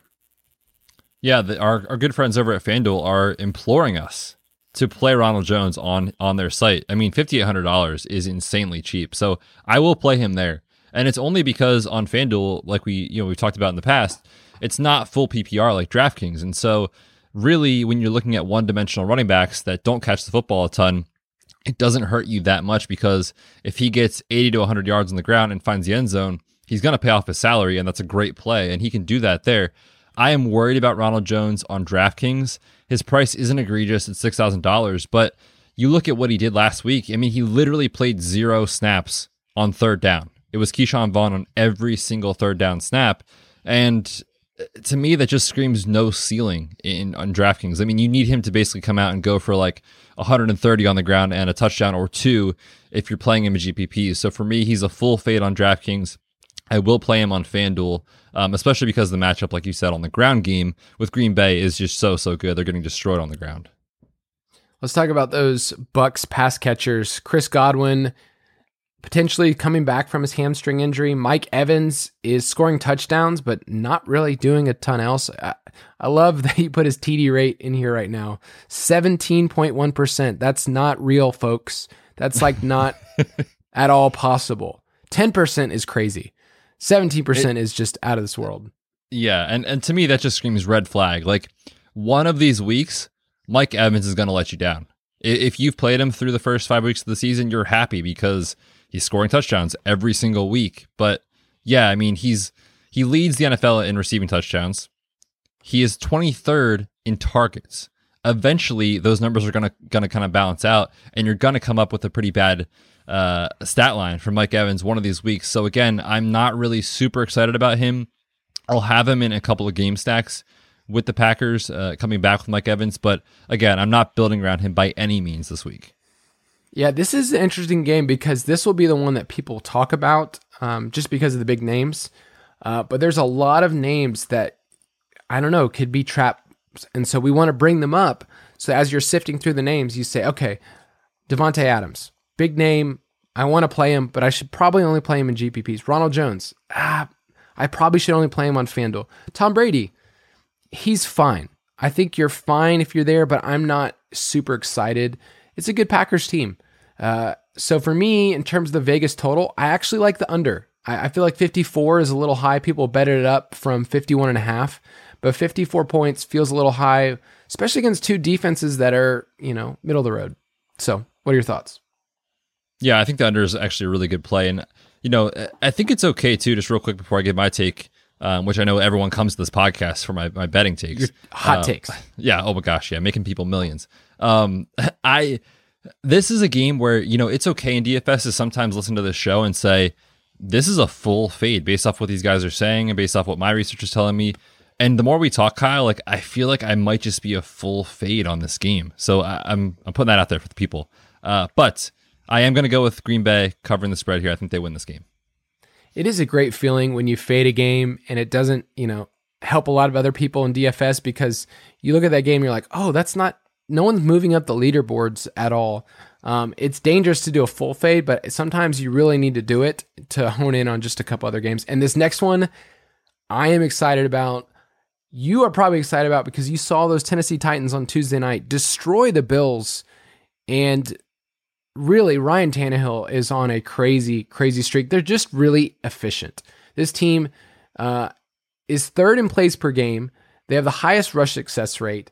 Yeah, the, our, our good friends over at FanDuel are imploring us to play Ronald Jones on on their site. I mean, $5,800 is insanely cheap. So I will play him there. And it's only because on FanDuel, like we, you know, we've talked about in the past, it's not full PPR like DraftKings. And so really, when you're looking at one dimensional running backs that don't catch the football a ton, it doesn't hurt you that much because if he gets 80 to 100 yards on the ground and finds the end zone, he's going to pay off his salary, and that's a great play, and he can do that there. I am worried about Ronald Jones on DraftKings. His price isn't egregious at $6,000, but you look at what he did last week. I mean, he literally played zero snaps on third down. It was Ke'Shawn Vaughn on every single third down snap. And to me that just screams no ceiling in on DraftKings. I mean, you need him to basically come out and go for like 130 on the ground and a touchdown or two if you're playing him in GPPs. So for me, he's a full fade on DraftKings. I will play him on FanDuel, um, especially because the matchup, like you said, on the ground game with Green Bay is just so so good. They're getting destroyed on the ground. Let's talk about those Bucks pass catchers. Chris Godwin potentially coming back from his hamstring injury. Mike Evans is scoring touchdowns, but not really doing a ton else. I, I love that he put his TD rate in here right now 17.1%. That's not real, folks. That's like not at all possible. 10% is crazy. 17% it, is just out of this world. Yeah. And, and to me, that just screams red flag. Like one of these weeks, Mike Evans is going to let you down. If you've played him through the first five weeks of the season, you're happy because he's scoring touchdowns every single week. But yeah, I mean, he's he leads the NFL in receiving touchdowns. He is 23rd in targets. Eventually, those numbers are gonna gonna kind of balance out, and you're gonna come up with a pretty bad uh, stat line for Mike Evans one of these weeks. So again, I'm not really super excited about him. I'll have him in a couple of game stacks with the Packers uh, coming back with Mike Evans, but again, I'm not building around him by any means this week. Yeah, this is an interesting game because this will be the one that people talk about um, just because of the big names. Uh, but there's a lot of names that I don't know could be traps, and so we want to bring them up. So as you're sifting through the names, you say, okay, Davante Adams, big name. I want to play him, but I should probably only play him in GPPs. Ronald Jones, ah, I probably should only play him on FanDuel. Tom Brady, he's fine. I think you're fine if you're there, but I'm not super excited it's a good Packers team. Uh, so for me, in terms of the Vegas total, I actually like the under. I, I feel like 54 is a little high. People betted it up from 51 and a half, but 54 points feels a little high, especially against two defenses that are, you know, middle of the road. So what are your thoughts? Yeah, I think the under is actually a really good play. And, you know, I think it's okay too, just real quick before I give my take, um, which I know everyone comes to this podcast for my, my betting takes. Your hot uh, takes. Yeah. Oh my gosh. Yeah. Making people millions. Um, I this is a game where you know it's okay in DFS to sometimes listen to this show and say this is a full fade based off what these guys are saying and based off what my research is telling me. And the more we talk, Kyle, like I feel like I might just be a full fade on this game. So I, am I'm putting that out there for the people. Uh, but I am going to go with Green Bay covering the spread here. I think they win this game. It is a great feeling when you fade a game and it doesn't, you know, help a lot of other people in DFS because you look at that game, you're like, oh, that's not no one's moving up the leaderboards at all. Um, it's dangerous to do a full fade, but sometimes you really need to do it to hone in on just a couple other games. And this next one, I am excited about. You are probably excited about because you saw those Tennessee Titans on Tuesday night destroy the Bills. And really, Ryan Tannehill is on a crazy, crazy streak. They're just really efficient. This team uh, is third in plays per game. They have the highest rush success rate.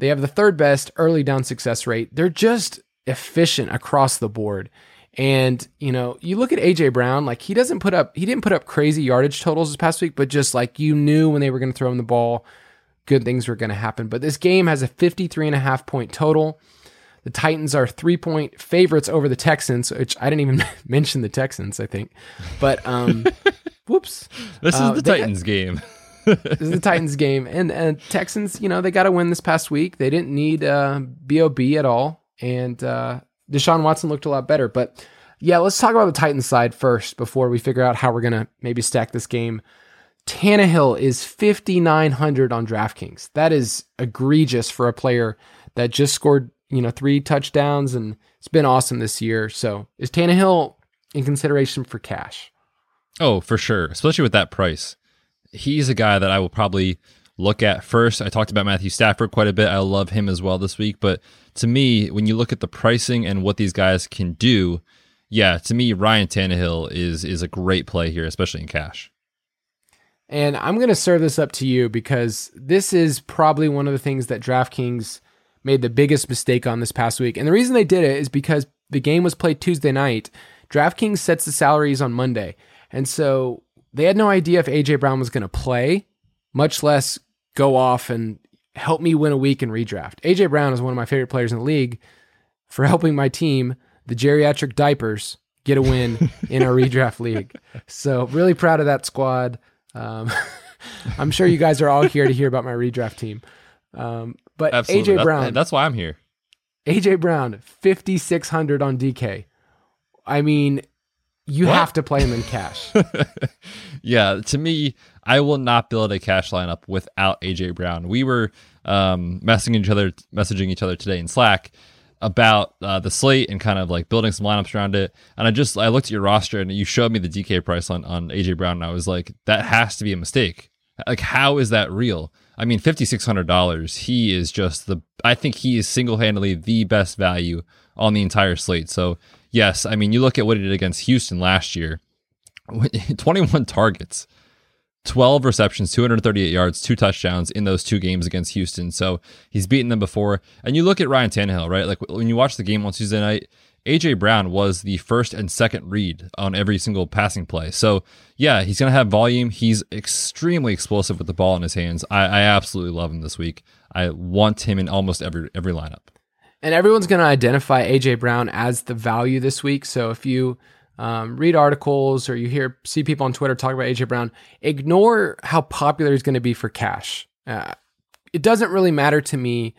They have the third best early down success rate. They're just efficient across the board. And, you know, you look at AJ Brown, like he doesn't put up, he didn't put up crazy yardage totals this past week, but just like you knew when they were going to throw him the ball, good things were going to happen. But this game has a 53 and a half point total. The Titans are three point favorites over the Texans, which I didn't even mention the Texans, I think. But, um, whoops. This is Uh, the they- Titans game. This is the Titans game, and and Texans, you know, they got to win this past week. They didn't need uh, Bob at all, and uh, Deshaun Watson looked a lot better. But yeah, let's talk about the Titans side first before we figure out how we're gonna maybe stack this game. Tannehill is fifty nine hundred on DraftKings. That is egregious for a player that just scored, you know, three touchdowns and it's been awesome this year. So is Tannehill in consideration for cash? Oh, for sure. Especially with that price. He's a guy that I will probably look at first. I talked about Matthew Stafford quite a bit. I love him as well this week. But to me, when you look at the pricing and what these guys can do, yeah, to me, Ryan Tannehill is is a great play here, especially in cash. And I'm going to serve this up to you because this is probably one of the things that DraftKings made the biggest mistake on this past week. And the reason they did it is because the game was played Tuesday night. DraftKings sets the salaries on Monday. And so they had no idea if AJ Brown was going to play, much less go off and help me win a week in redraft. AJ Brown is one of my favorite players in the league for helping my team, the geriatric diapers, get a win in our redraft league. So really proud of that squad. Um, I'm sure you guys are all here to hear about my redraft team. Um, but Absolutely. AJ That- Brown, that's why I'm here. AJ Brown, 5600 on DK. I mean, you What? have to play him in cash. yeah, to me, I will not build a cash lineup without AJ Brown. We were um, messaging each other, messaging each other today in Slack about uh, the slate and kind of like building some lineups around it. And I just I looked at your roster and you showed me the DK price on on AJ Brown, and I was like, that has to be a mistake. Like, how is that real? I mean, fifty six hundred dollars. He is just the. I think he is single handedly the best value on the entire slate. So yes, I mean, you look at what he did against Houston last year. 21 targets, 12 receptions, 238 yards, two touchdowns in those two games against Houston. So he's beaten them before. And you look at Ryan Tannehill, right? Like when you watch the game on Tuesday night, AJ Brown was the first and second read on every single passing play. So yeah, he's going to have volume. He's extremely explosive with the ball in his hands. I, I absolutely love him this week. I want him in almost every every lineup. And everyone's going to identify AJ Brown as the value this week. So if you um, read articles or you hear see people on Twitter talk about AJ Brown, ignore how popular he's going to be for cash. Uh, it doesn't really matter to me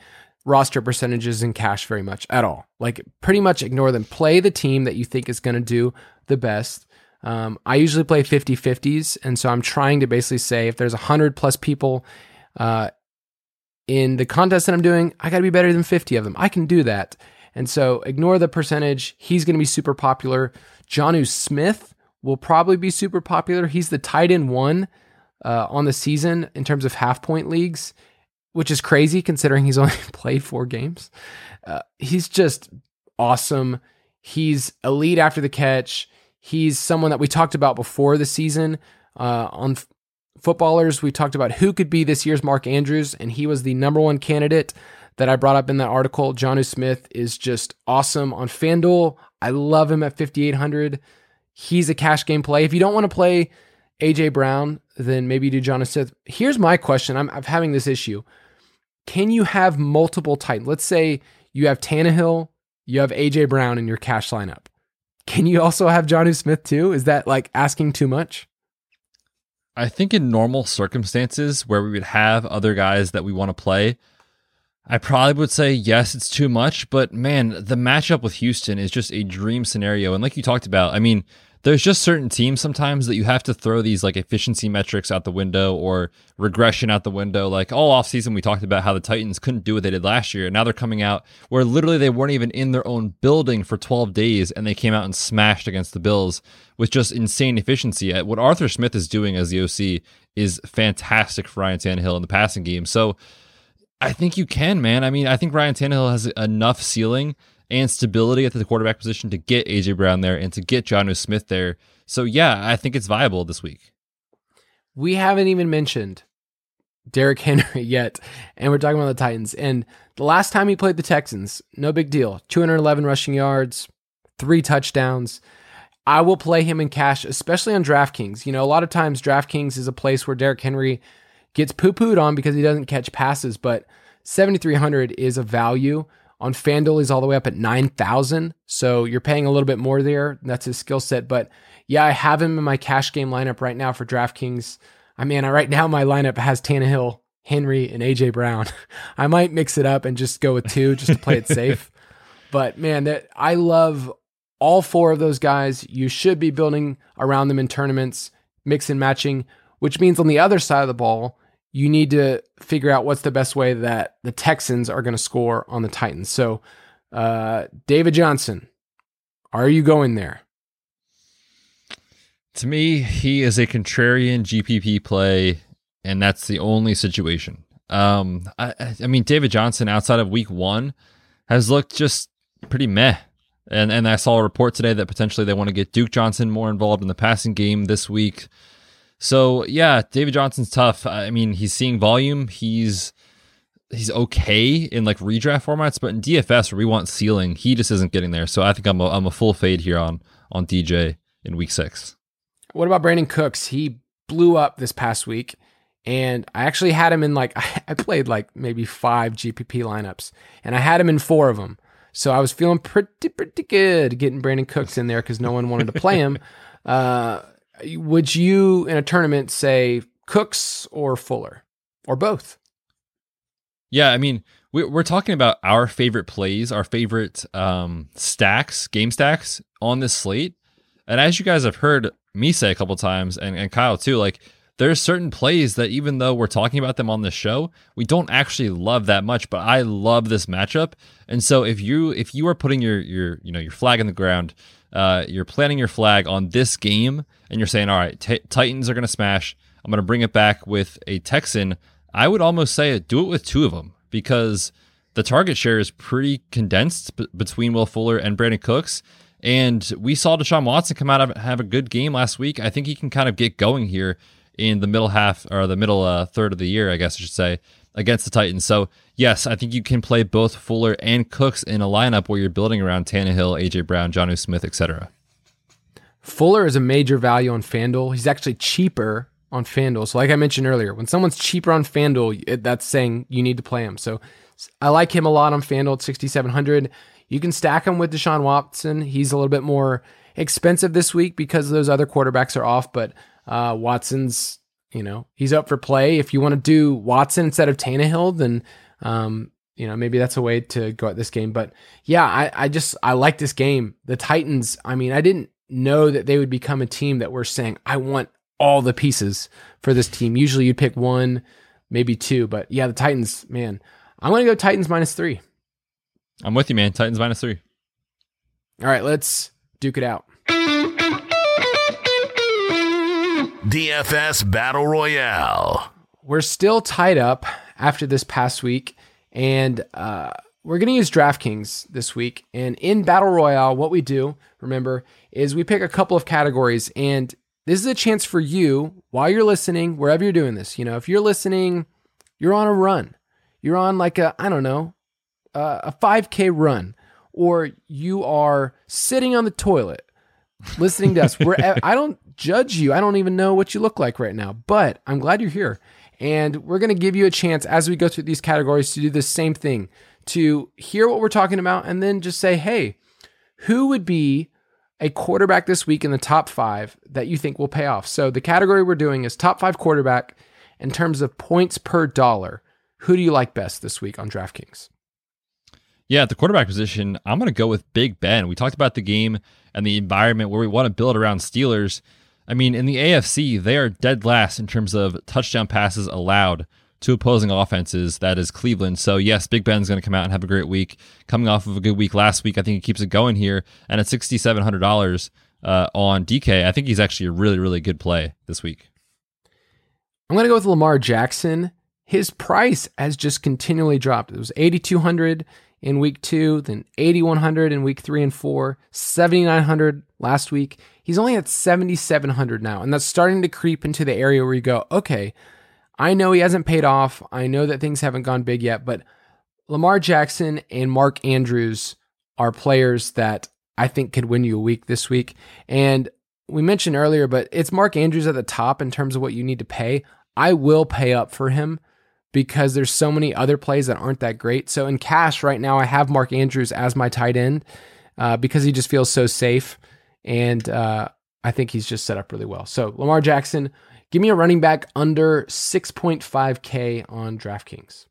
roster percentages in cash very much at all. Like pretty much ignore them. Play the team that you think is going to do the best. Um, I usually play 50 50s. And so I'm trying to basically say if there's 100 plus people uh, in the contest that I'm doing, I got to be better than 50 of them. I can do that. And so ignore the percentage. He's going to be super popular. Jonnu Smith will probably be super popular. He's the tight end one uh, on the season in terms of half point leagues, which is crazy considering he's only played four games. Uh, he's just awesome. He's elite after the catch. He's someone that we talked about before the season uh, on footballers. We talked about who could be this year's Mark Andrews, and he was the number one candidate that I brought up in that article. Jonnu Smith is just awesome on FanDuel. I love him at 5,800. He's a cash game play. If you don't want to play AJ Brown, then maybe do Jonnu Smith. Here's my question I'm, I'm having this issue. Can you have multiple Titans? Let's say you have Tannehill, you have AJ Brown in your cash lineup. Can you also have Jonnu Smith too? Is that like asking too much? I think in normal circumstances where we would have other guys that we want to play, I probably would say yes, it's too much. But man, the matchup with Houston is just a dream scenario. And like you talked about, I mean, there's just certain teams sometimes that you have to throw these like efficiency metrics out the window or regression out the window. Like all offseason, we talked about how the Titans couldn't do what they did last year. And now they're coming out where literally they weren't even in their own building for 12 days and they came out and smashed against the Bills with just insane efficiency. Uh, What Arthur Smith is doing as the OC is fantastic for Ryan Tannehill in the passing game. So I think you can, man. I mean, I think Ryan Tannehill has enough ceiling and stability at the quarterback position to get AJ Brown there and to get Jonnu Smith there. So yeah, I think it's viable this week. we haven't even mentioned Derrick Henry yet, and we're talking about the Titans. And the last time he played the Texans, no big deal. 211 rushing yards, three touchdowns. I will play him in cash, especially on DraftKings. You know, a lot of times DraftKings is a place where Derrick Henry gets poo pooed on because he doesn't catch passes, but 7,300 is a value. On FanDuel, he's all the way up at 9,000. So you're paying a little bit more there. That's his skill set. But yeah, I have him in my cash game lineup right now for DraftKings. I mean, right now my lineup has Tannehill, Henry, and AJ Brown. I might mix it up and just go with two just to play it safe. But man, that I love all four of those guys. You should be building around them in tournaments, mix and matching, which means on the other side of the ball, you need to figure out what's the best way that the Texans are going to score on the Titans. So, uh, David Johnson, are you going there? To me, he is a contrarian GPP play, and that's the only situation. Um, I, I mean, David Johnson outside of Week One has looked just pretty meh. And and I saw a report today that potentially they want to get Duke Johnson more involved in the passing game this week. So yeah, David Johnson's tough. I mean, he's seeing volume. He's he's okay in like redraft formats, but in DFS where we want ceiling, he just isn't getting there. So I think I'm a, I'm a full fade here on on DJ in week six. What about Brandin Cooks? He blew up this past week, and I actually had him in like I played like maybe five GPP lineups, and I had him in four of them. So I was feeling pretty pretty good getting Brandin Cooks in there because no one wanted to play him. Uh, would you in a tournament say Cooks or Fuller or both? Yeah, I mean, we're talking about our favorite plays, our favorite um, stacks, game stacks on this slate. And as you guys have heard me say a couple times, and, and Kyle too, like there's certain plays that even though we're talking about them on the show, we don't actually love that much. But I love this matchup, and so if you if you are putting your your you know your flag in the ground uh, you're planting your flag on this game and you're saying, all right, t- Titans are going to smash. I'm going to bring it back with a Texan. I would almost say do it with two of them because the target share is pretty condensed b- between Will Fuller and Brandin Cooks. And we saw Deshaun Watson come out and have a good game last week. I think he can kind of get going here in the middle half or the middle uh, third of the year, I guess I should say, against the Titans. So, yes, I think you can play both Fuller and Cooks in a lineup where you're building around Tannehill, AJ Brown, Jonnu Smith, etc. Fuller is a major value on FanDuel. He's actually cheaper on FanDuel. So, like I mentioned earlier, when someone's cheaper on FanDuel, that's saying you need to play him. So, I like him a lot on FanDuel at 6,700. You can stack him with Deshaun Watson. He's a little bit more expensive this week because those other quarterbacks are off, but uh, Watson's you know, he's up for play. If you want to do Watson instead of Tannehill, then um, you know, maybe that's a way to go at this game. But yeah, I, I just I like this game. The Titans, I mean, I didn't know that they would become a team that we're saying, I want all the pieces for this team. Usually you'd pick one, maybe two. But yeah, the Titans, man. I'm gonna go Titans minus three. I'm with you, man. Titans minus three. All right, let's duke it out. DFS Battle Royale. We're still tied up after this past week, and uh, we're going to use DraftKings this week. And in Battle Royale, what we do, remember, is we pick a couple of categories, and this is a chance for you while you're listening, wherever you're doing this. You know, if you're listening, you're on a run, you're on like a, I don't know, a 5K run, or you are sitting on the toilet listening to us. We're, I don't judge you. I don't even know what you look like right now, but I'm glad you're here. And we're going to give you a chance as we go through these categories to do the same thing, to hear what we're talking about, and then just say, hey, who would be a quarterback this week in the top five that you think will pay off? So the category we're doing is top five quarterback in terms of points per dollar. Who do you like best this week on DraftKings? Yeah, at the quarterback position, I'm going to go with Big Ben. We talked about the game and the environment where we want to build around Steelers. I mean, in the AFC, they are dead last in terms of touchdown passes allowed to opposing offenses. That is Cleveland. So, yes, Big Ben's going to come out and have a great week. Coming off of a good week last week, I think he keeps it going here. And at $6,700 uh, on DK, I think he's actually a really, really good play this week. I'm going to go with Lamar Jackson his price has just continually dropped. It was 8,200 in week two, then 8,100 in week three and four, 7,900 last week. He's only at 7,700 now. And that's starting to creep into the area where you go, okay, I know he hasn't paid off. I know that things haven't gone big yet, but Lamar Jackson and Mark Andrews are players that I think could win you a week this week. And we mentioned earlier, but it's Mark Andrews at the top in terms of what you need to pay. I will pay up for him because there's so many other plays that aren't that great. So in cash right now, I have Mark Andrews as my tight end uh, because he just feels so safe. And uh, I think he's just set up really well. So Lamar Jackson, give me a running back under 6.5K on DraftKings.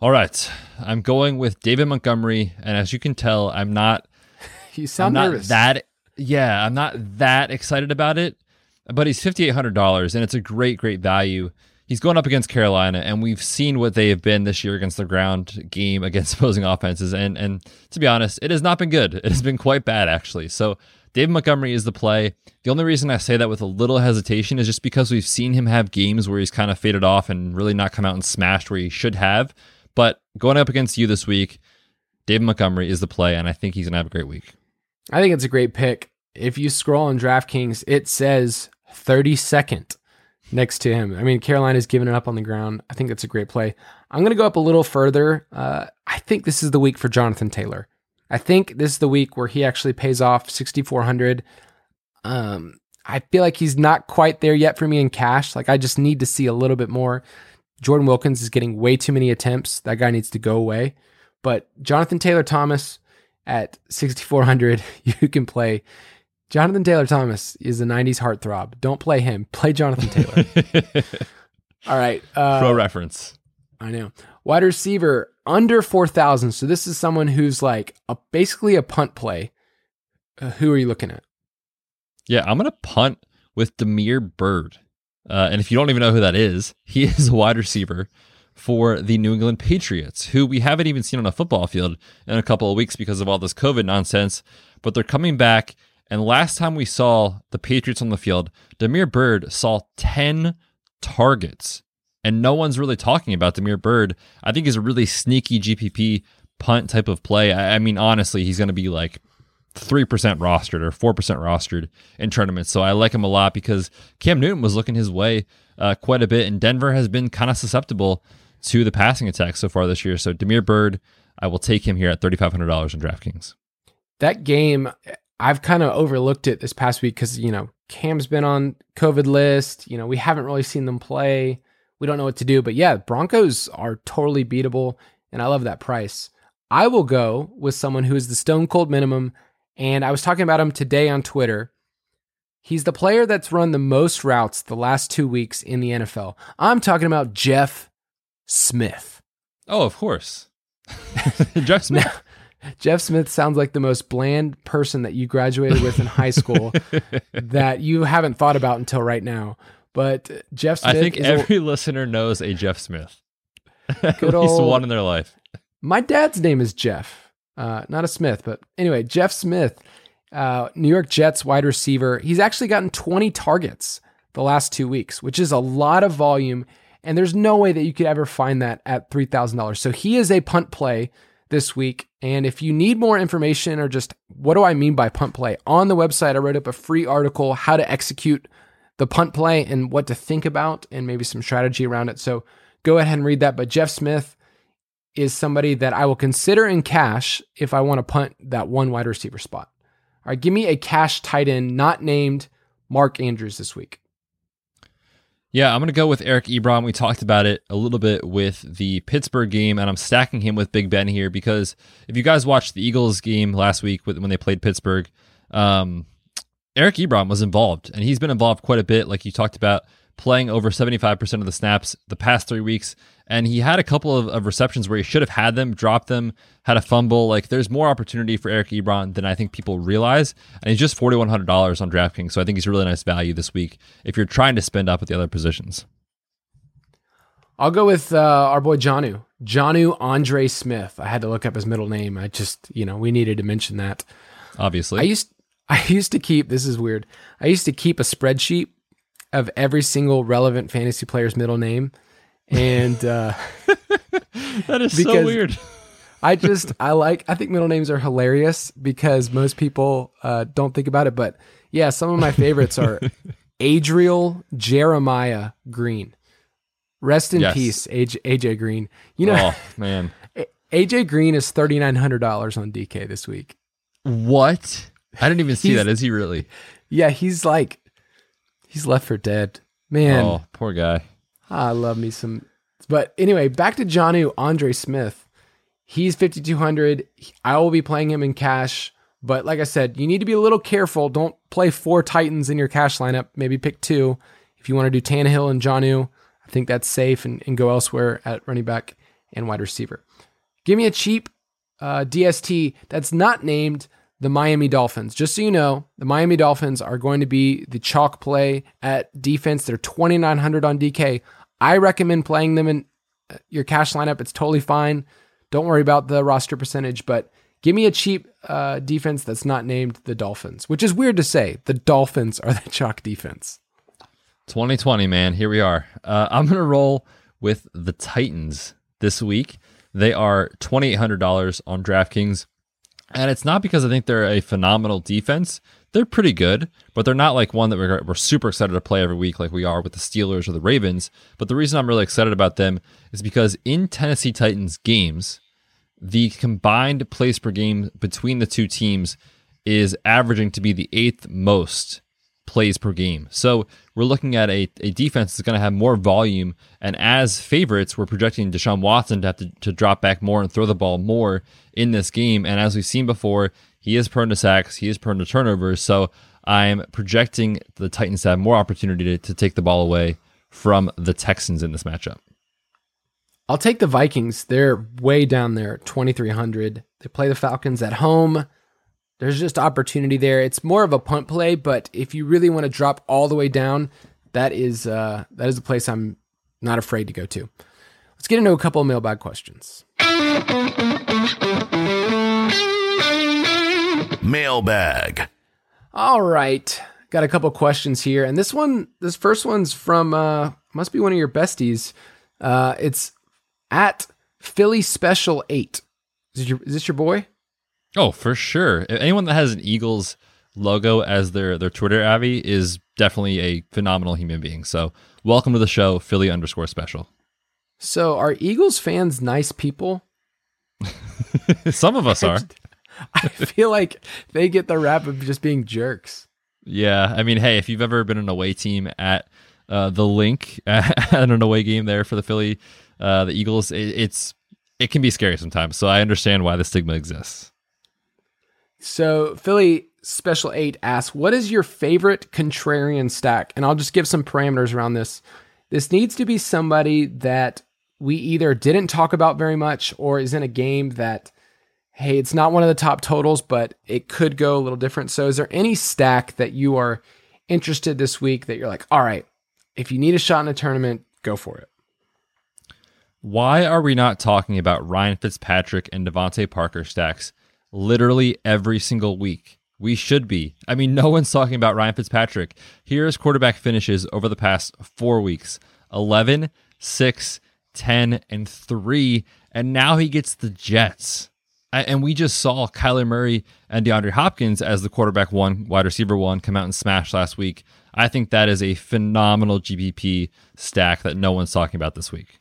All right. I'm going with David Montgomery. And as you can tell, I'm not. You sound I'm nervous. That yeah, I'm not that excited about it, but he's fifty eight hundred dollars, and it's a great, great value. He's going up against Carolina, and we've seen what they have been this year against the ground game against opposing offenses. And and to be honest, it has not been good. It has been quite bad actually. So David Montgomery is the play. The only reason I say that with a little hesitation is just because we've seen him have games where he's kind of faded off and really not come out and smashed where he should have. But going up against you this week, David Montgomery is the play, and I think he's gonna have a great week. I think it's a great pick. If you scroll on DraftKings, it says 32nd next to him. I mean, Carolina's giving it up on the ground. I think that's a great play. I'm going to go up a little further. Uh, I think this is the week for Jonathan Taylor. I think this is the week where he actually pays off 6,400. Um, I feel like he's not quite there yet for me in cash. Like I just need to see a little bit more. Jordan Wilkins is getting way too many attempts. That guy needs to go away. But Jonathan Taylor Thomas at 6,400, you can play. Jonathan Taylor Thomas is a 90s heartthrob. Don't play him. Play Jonathan Taylor. All right. Uh, Pro reference. I know. Wide receiver under 4,000. So this is someone who's like a, basically a punt play. Uh, who are you looking at? Yeah, I'm going to punt with Damiere Byrd. Uh, and if you don't even know who that is, he is a wide receiver for the New England Patriots, who we haven't even seen on a football field in a couple of weeks because of all this COVID nonsense. But they're coming back. And last time we saw the Patriots on the field, Damiere Byrd saw 10 targets. And no one's really talking about Damiere Byrd. I think he's a really sneaky GPP punt type of play. I, I mean, honestly, he's going to be like 3% rostered or 4% rostered in tournaments. So I like him a lot because Cam Newton was looking his way uh, quite a bit, and Denver has been kind of susceptible to the passing attack so far this year. So Damiere Byrd, I will take him here at $3,500 in DraftKings. That game, I've kind of overlooked it this past week because, you know, Cam's been on COVID list. You know, we haven't really seen them play. We don't know what to do. But yeah, Broncos are totally beatable, and I love that price. I will go with someone who is the stone cold minimum and I was talking about him today on Twitter. He's the player that's run the most routes the last two weeks in the NFL. I'm talking about Jeff Smith. Oh, of course. Jeff Smith. Now, Jeff Smith sounds like the most bland person that you graduated with in high school that you haven't thought about until right now. But Jeff Smith. I think every a, listener knows a Jeff Smith. At least old, one in their life. My dad's name is Jeff. Uh, not a Smith, but anyway, Jeff Smith, uh, New York Jets wide receiver. He's actually gotten 20 targets the last two weeks, which is a lot of volume. And there's no way that you could ever find that at $3,000. So he is a punt play this week. And if you need more information or just what do I mean by punt play, on the website, I wrote up a free article, how to execute the punt play and what to think about and maybe some strategy around it. So go ahead and read that. But Jeff Smith, is somebody that I will consider in cash if I want to punt that one wide receiver spot. All right, give me a cash tight end not named Mark Andrews this week. Yeah, I'm going to go with Eric Ebron. We talked about it a little bit with the Pittsburgh game, and I'm stacking him with Big Ben here because if you guys watched the Eagles game last week when they played Pittsburgh, um, Eric Ebron was involved, and he's been involved quite a bit, like you talked about playing over 75% of the snaps the past three weeks. And he had a couple of, of, receptions where he should have had them, dropped them, had a fumble. Like there's more opportunity for Eric Ebron than I think people realize. And he's just $4,100 on DraftKings. So I think he's a really nice value this week if you're trying to spend up at the other positions. I'll go with uh, our boy Jonnu. Jonnu Andre Smith. I had to look up his middle name. I just, you know, we needed to mention that. Obviously. I used I used to keep this is weird. I used to keep a spreadsheet of every single relevant fantasy player's middle name. And uh, that is so weird. I just I like I think middle names are hilarious because most people uh, don't think about it. But yeah, some of my favorites are Adriel Jeremiah Green. Rest in Yes. peace, AJ, AJ Green. You know, oh man, AJ Green is thirty nine hundred dollars on DK this week. what? I didn't even see that. Is he really? Yeah, he's like he's left for dead. Man, Oh, poor guy. I love me some. But anyway, back to Jonnu Andre Smith. He's 5,200. I will be playing him in cash. But like I said, you need to be a little careful. Don't play four Titans in your cash lineup. Maybe pick two. If you want to do Tannehill and Jonnu, I think that's safe and, and go elsewhere at running back and wide receiver. Give me a cheap uh, DST that's not named the Miami Dolphins. Just so you know, the Miami Dolphins are going to be the chalk play at defense. They're 2,900 on DK. I recommend playing them in uh, your cash lineup. It's totally fine. Don't worry about the roster percentage, but give me a cheap uh, defense that's not named the Dolphins, which is weird to say. The Dolphins are the chalk defense. 2020, man. Here we are. Uh, I'm going to roll with the Titans this week. They are $2,800 on DraftKings. And it's not because I think they're a phenomenal defense. They're pretty good, but they're not like one that we're, we're super excited to play every week like we are with the Steelers or the Ravens. But the reason I'm really excited about them is because in Tennessee Titans games, the combined plays per game between the two teams is averaging to be the eighth most plays per game. So we're looking at a, a defense that's going to have more volume. And as favorites, we're projecting Deshaun Watson to have to, to drop back more and throw the ball more in this game. And as we've seen before, he is prone to sacks, he is prone to turnovers. So I'm projecting the Titans to have more opportunity to, to take the ball away from the Texans in this matchup. I'll take the Vikings. They're way down there, 2,300. They play the Falcons at home. There's just opportunity there. It's more of a punt play, but if you really want to drop all the way down, that is uh, that is a place I'm not afraid to go to. Let's get into a couple of mailbag questions. Mailbag. All right, got a couple questions here, and this one, this first one's from uh, must be one of your besties. Uh, it's at Philly Special Eight. Is, your, is this your boy? Oh, for sure. Anyone that has an Eagles logo as their their Twitter Abby is definitely a phenomenal human being. So welcome to the show, Philly underscore special. So, are Eagles fans nice people? Some of us are. I feel like they get the rap of just being jerks. Yeah, I mean, hey, if you've ever been an away team at uh, the Linc at an away game there for the Philly, uh, the Eagles, it, it's it can be scary sometimes. So I understand why the stigma exists. So, Philly Special 8 asks, What is your favorite contrarian stack? And I'll just give some parameters around this. This needs to be somebody that we either didn't talk about very much or is in a game that, hey, it's not one of the top totals, but it could go a little different. So, is there any stack that you are interested this week that you're like, all right, if you need a shot in a tournament, go for it? Why are we not talking about Ryan Fitzpatrick and DeVante Parker stacks literally every single week? We should be. I mean, no one's talking about Ryan Fitzpatrick. Here's quarterback finishes over the past four weeks 11, 6, 10, and 3. And now he gets the Jets. And we just saw Kyler Murray and DeAndre Hopkins as the quarterback one, wide receiver one, come out and smash last week. I think that is a phenomenal GPP stack that no one's talking about this week.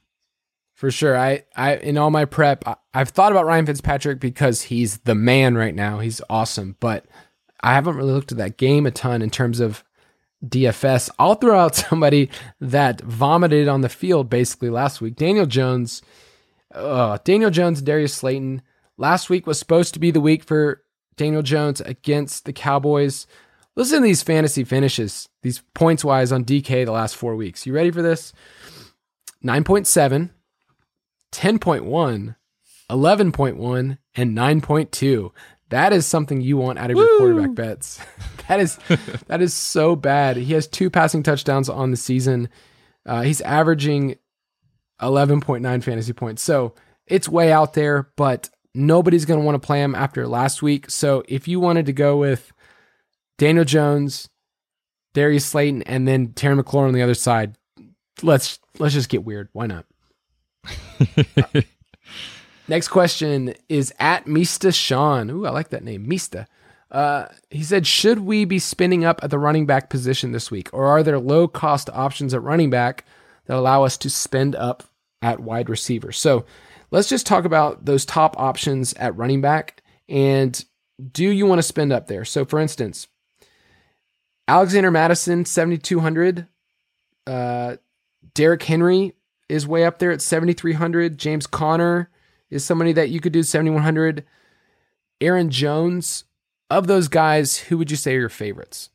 For sure. I, I in all my prep, I, I've thought about Ryan Fitzpatrick because he's the man right now. He's awesome, but I haven't really looked at that game a ton in terms of DFS. I'll throw out somebody that vomited on the field basically last week. Daniel Jones. Uh, Daniel Jones, Darius Slayton. Last week was supposed to be the week for Daniel Jones against the Cowboys. Listen to these fantasy finishes, these points wise on DK the last four weeks. You ready for this? 9.7, 10.1, 11.1, and 9.2. That is something you want out of your quarterback bets. that is that is so bad. He has two passing touchdowns on the season. Uh, he's averaging 11.9 fantasy points. So it's way out there, but nobody's going to want to play him after last week. So if you wanted to go with Daniel Jones, Darius Slayton, and then Terry McLaurin on the other side, let's let's just get weird. Why not? Next question is at Mista Sean. Ooh, I like that name, Mista. Uh, he said, Should we be spinning up at the running back position this week, or are there low cost options at running back that allow us to spend up at wide receiver? So let's just talk about those top options at running back. And do you want to spend up there? So, for instance, Alexander Mattison, 7,200. Uh, Derrick Henry is way up there at 7,300. James Conner is somebody that you could do 7,100. Aaron Jones, of those guys, who would you say are your favorites?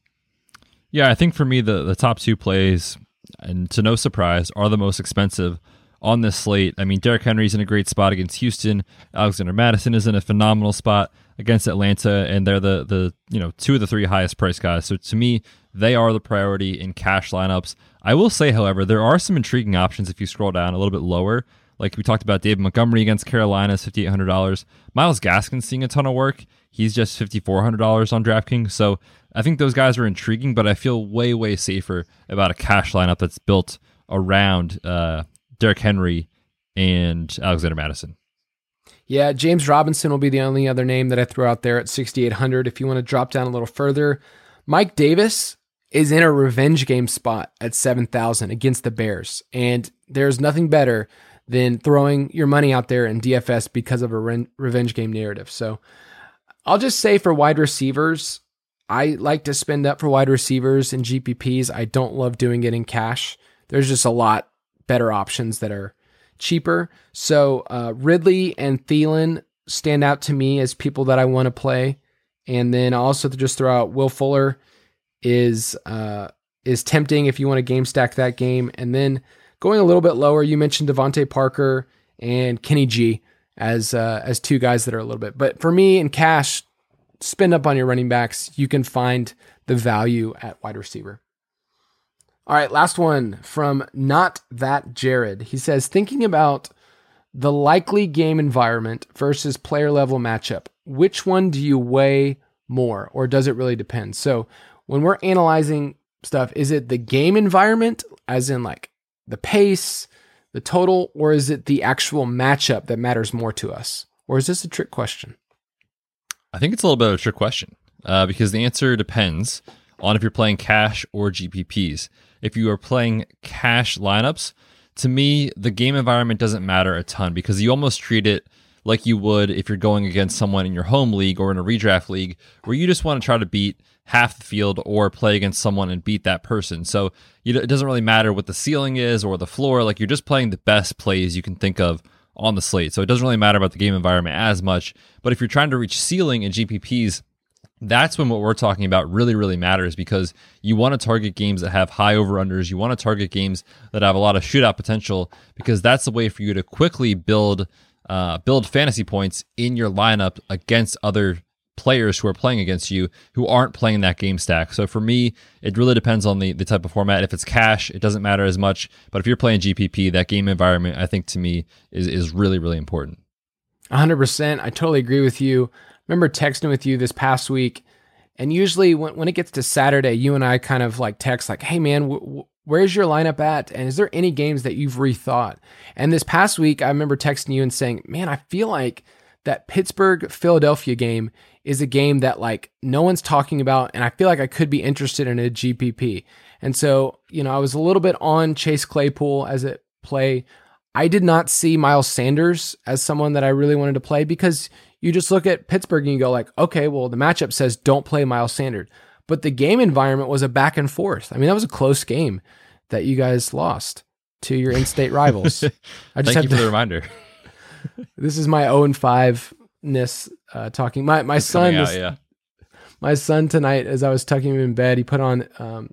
Yeah, I think for me, the, the top two plays, and to no surprise, are the most expensive on this slate. I mean, Derrick Henry's in a great spot against Houston. Alexander Mattison is in a phenomenal spot against Atlanta, and they're the the you know two of the three highest price guys. So to me, they are the priority in cash lineups. I will say, however, there are some intriguing options if you scroll down a little bit lower. Like we talked about, David Montgomery against Carolina is fifty eight hundred dollars. Myles Gaskin's seeing a ton of work. He's just fifty four hundred dollars on DraftKings. So I think those guys are intriguing, but I feel way way safer about a cash lineup that's built around uh, Derrick Henry and Alexander Mattison. Yeah, James Robinson will be the only other name that I throw out there at 6,800. If you want to drop down a little further, Mike Davis is in a revenge game spot at 7,000 against the Bears. And there's nothing better than throwing your money out there in DFS because of a re- revenge game narrative. So I'll just say for wide receivers, I like to spend up for wide receivers and GPPs. I don't love doing it in cash. There's just a lot better options that are cheaper. So uh, Ridley and Thielen stand out to me as people that I want to play. And then also just throw out Will Fuller is uh, is tempting if you want to game stack that game. And then going a little bit lower, you mentioned DeVante Parker and Kenny G as uh, as two guys that are a little bit. But for me in cash, spend up on your running backs. You can find the value at wide receiver. All right, last one from Not That Jared. He says, thinking about the likely game environment versus player level matchup, which one do you weigh more, or does it really depend? So, when we're analyzing stuff, is it the game environment, as in like the pace, the total, or is it the actual matchup that matters more to us? Or is this a trick question? I think it's a little bit of a trick question uh, because the answer depends on if you're playing cash or GPPs if you are playing cash lineups, to me, the game environment doesn't matter a ton because you almost treat it like you would if you're going against someone in your home league or in a redraft league where you just want to try to beat half the field or play against someone and beat that person. So it doesn't really matter what the ceiling is or the floor. Like you're just playing the best plays you can think of on the slate. So it doesn't really matter about the game environment as much. But if you're trying to reach ceiling in GPPs, that's when what we're talking about really, really matters because you want to target games that have high over unders. You want to target games that have a lot of shootout potential because that's the way for you to quickly build uh, build fantasy points in your lineup against other players who are playing against you who aren't playing that game stack. So for me, it really depends on the, the type of format. If it's cash, it doesn't matter as much. But if you're playing GPP, that game environment, I think to me is, is really, really important. 100%. I totally agree with you remember texting with you this past week, and usually when, when it gets to Saturday, you and I kind of like text like, "Hey man, w- w- where's your lineup at? And is there any games that you've rethought?" And this past week, I remember texting you and saying, "Man, I feel like that Pittsburgh Philadelphia game is a game that like no one's talking about, and I feel like I could be interested in a GPP." And so, you know, I was a little bit on Chase Claypool as a play. I did not see Miles Sanders as someone that I really wanted to play because you just look at Pittsburgh and you go like, okay, well the matchup says don't play Miles Sanders, but the game environment was a back and forth. I mean, that was a close game that you guys lost to your in-state rivals. I just Thank you for to, the reminder. this is my 0 and 5 ness uh, talking. My my son, out, yeah. my son tonight, as I was tucking him in bed, he put on um,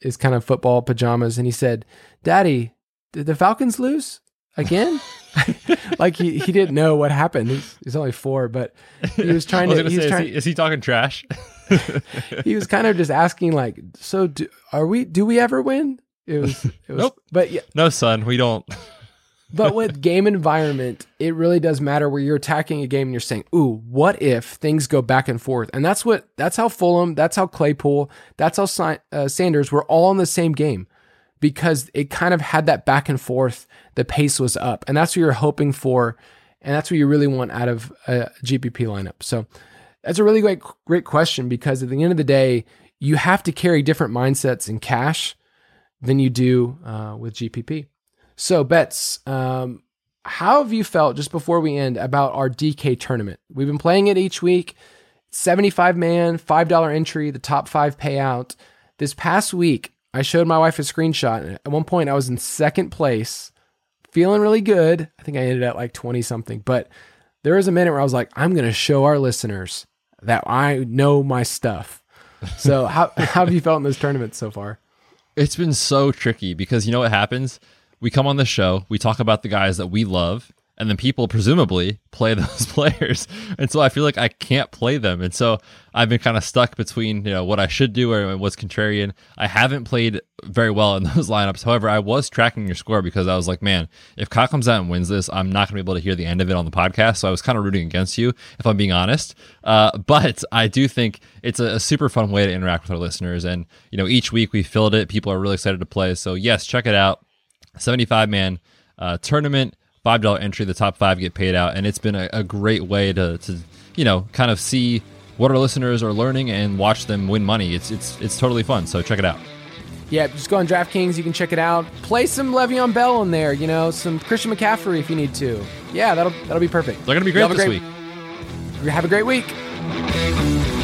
his kind of football pajamas and he said, "Daddy, did the Falcons lose again?" like he, he didn't know what happened. He's, he's only four, but he was trying was to. He say, trying, is, he, is, he, talking trash? he was kind of just asking, like, so do, are we? Do we ever win? It was. It was nope. But yeah, no, son, we don't. but with game environment, it really does matter where you're attacking a game and you're saying, "Ooh, what if things go back and forth?" And that's what that's how Fulgham, that's how Claypool, that's how uh, Sanders were all in the same game because it kind of had that back and forth. The pace was up, and that's what you're hoping for, and that's what you really want out of a GPP lineup. So that's a really great great question because at the end of the day, you have to carry different mindsets in cash than you do uh, with GPP. So, Betts, um, how have you felt just before we end about our DK tournament? We've been playing it each week. 75 man, $5 entry, the top five payout. This past week, I showed my wife a screenshot. At one point, I was in second place, feeling really good. I think I ended at like 20 something, but there was a minute where I was like, I'm going to show our listeners that I know my stuff. So, how, how have you felt in this tournament so far? It's been so tricky because you know what happens? We come on the show, we talk about the guys that we love, and then people presumably play those players. And so I feel like I can't play them. And so I've been kind of stuck between, you know, what I should do or what's contrarian. I haven't played very well in those lineups. However, I was tracking your score because I was like, man, if Kyle comes out and wins this, I'm not going to be able to hear the end of it on the podcast. So I was kind of rooting against you, if I'm being honest. Uh, but I do think it's a, a super fun way to interact with our listeners. And, you know, each week we filled it. People are really excited to play. So yes, check it out. 75 man uh, tournament five dollar entry. The top five get paid out, and it's been a, a, great way to, to you know kind of see what our listeners are learning and watch them win money. It's it's it's totally fun. So check it out. Yeah, just go on DraftKings. You can check it out. Play some Le'Veon Bell in there. You know, some Christian McCaffrey if you need to. Yeah, that'll that'll be perfect. They're gonna be great this great, week. Have a great week.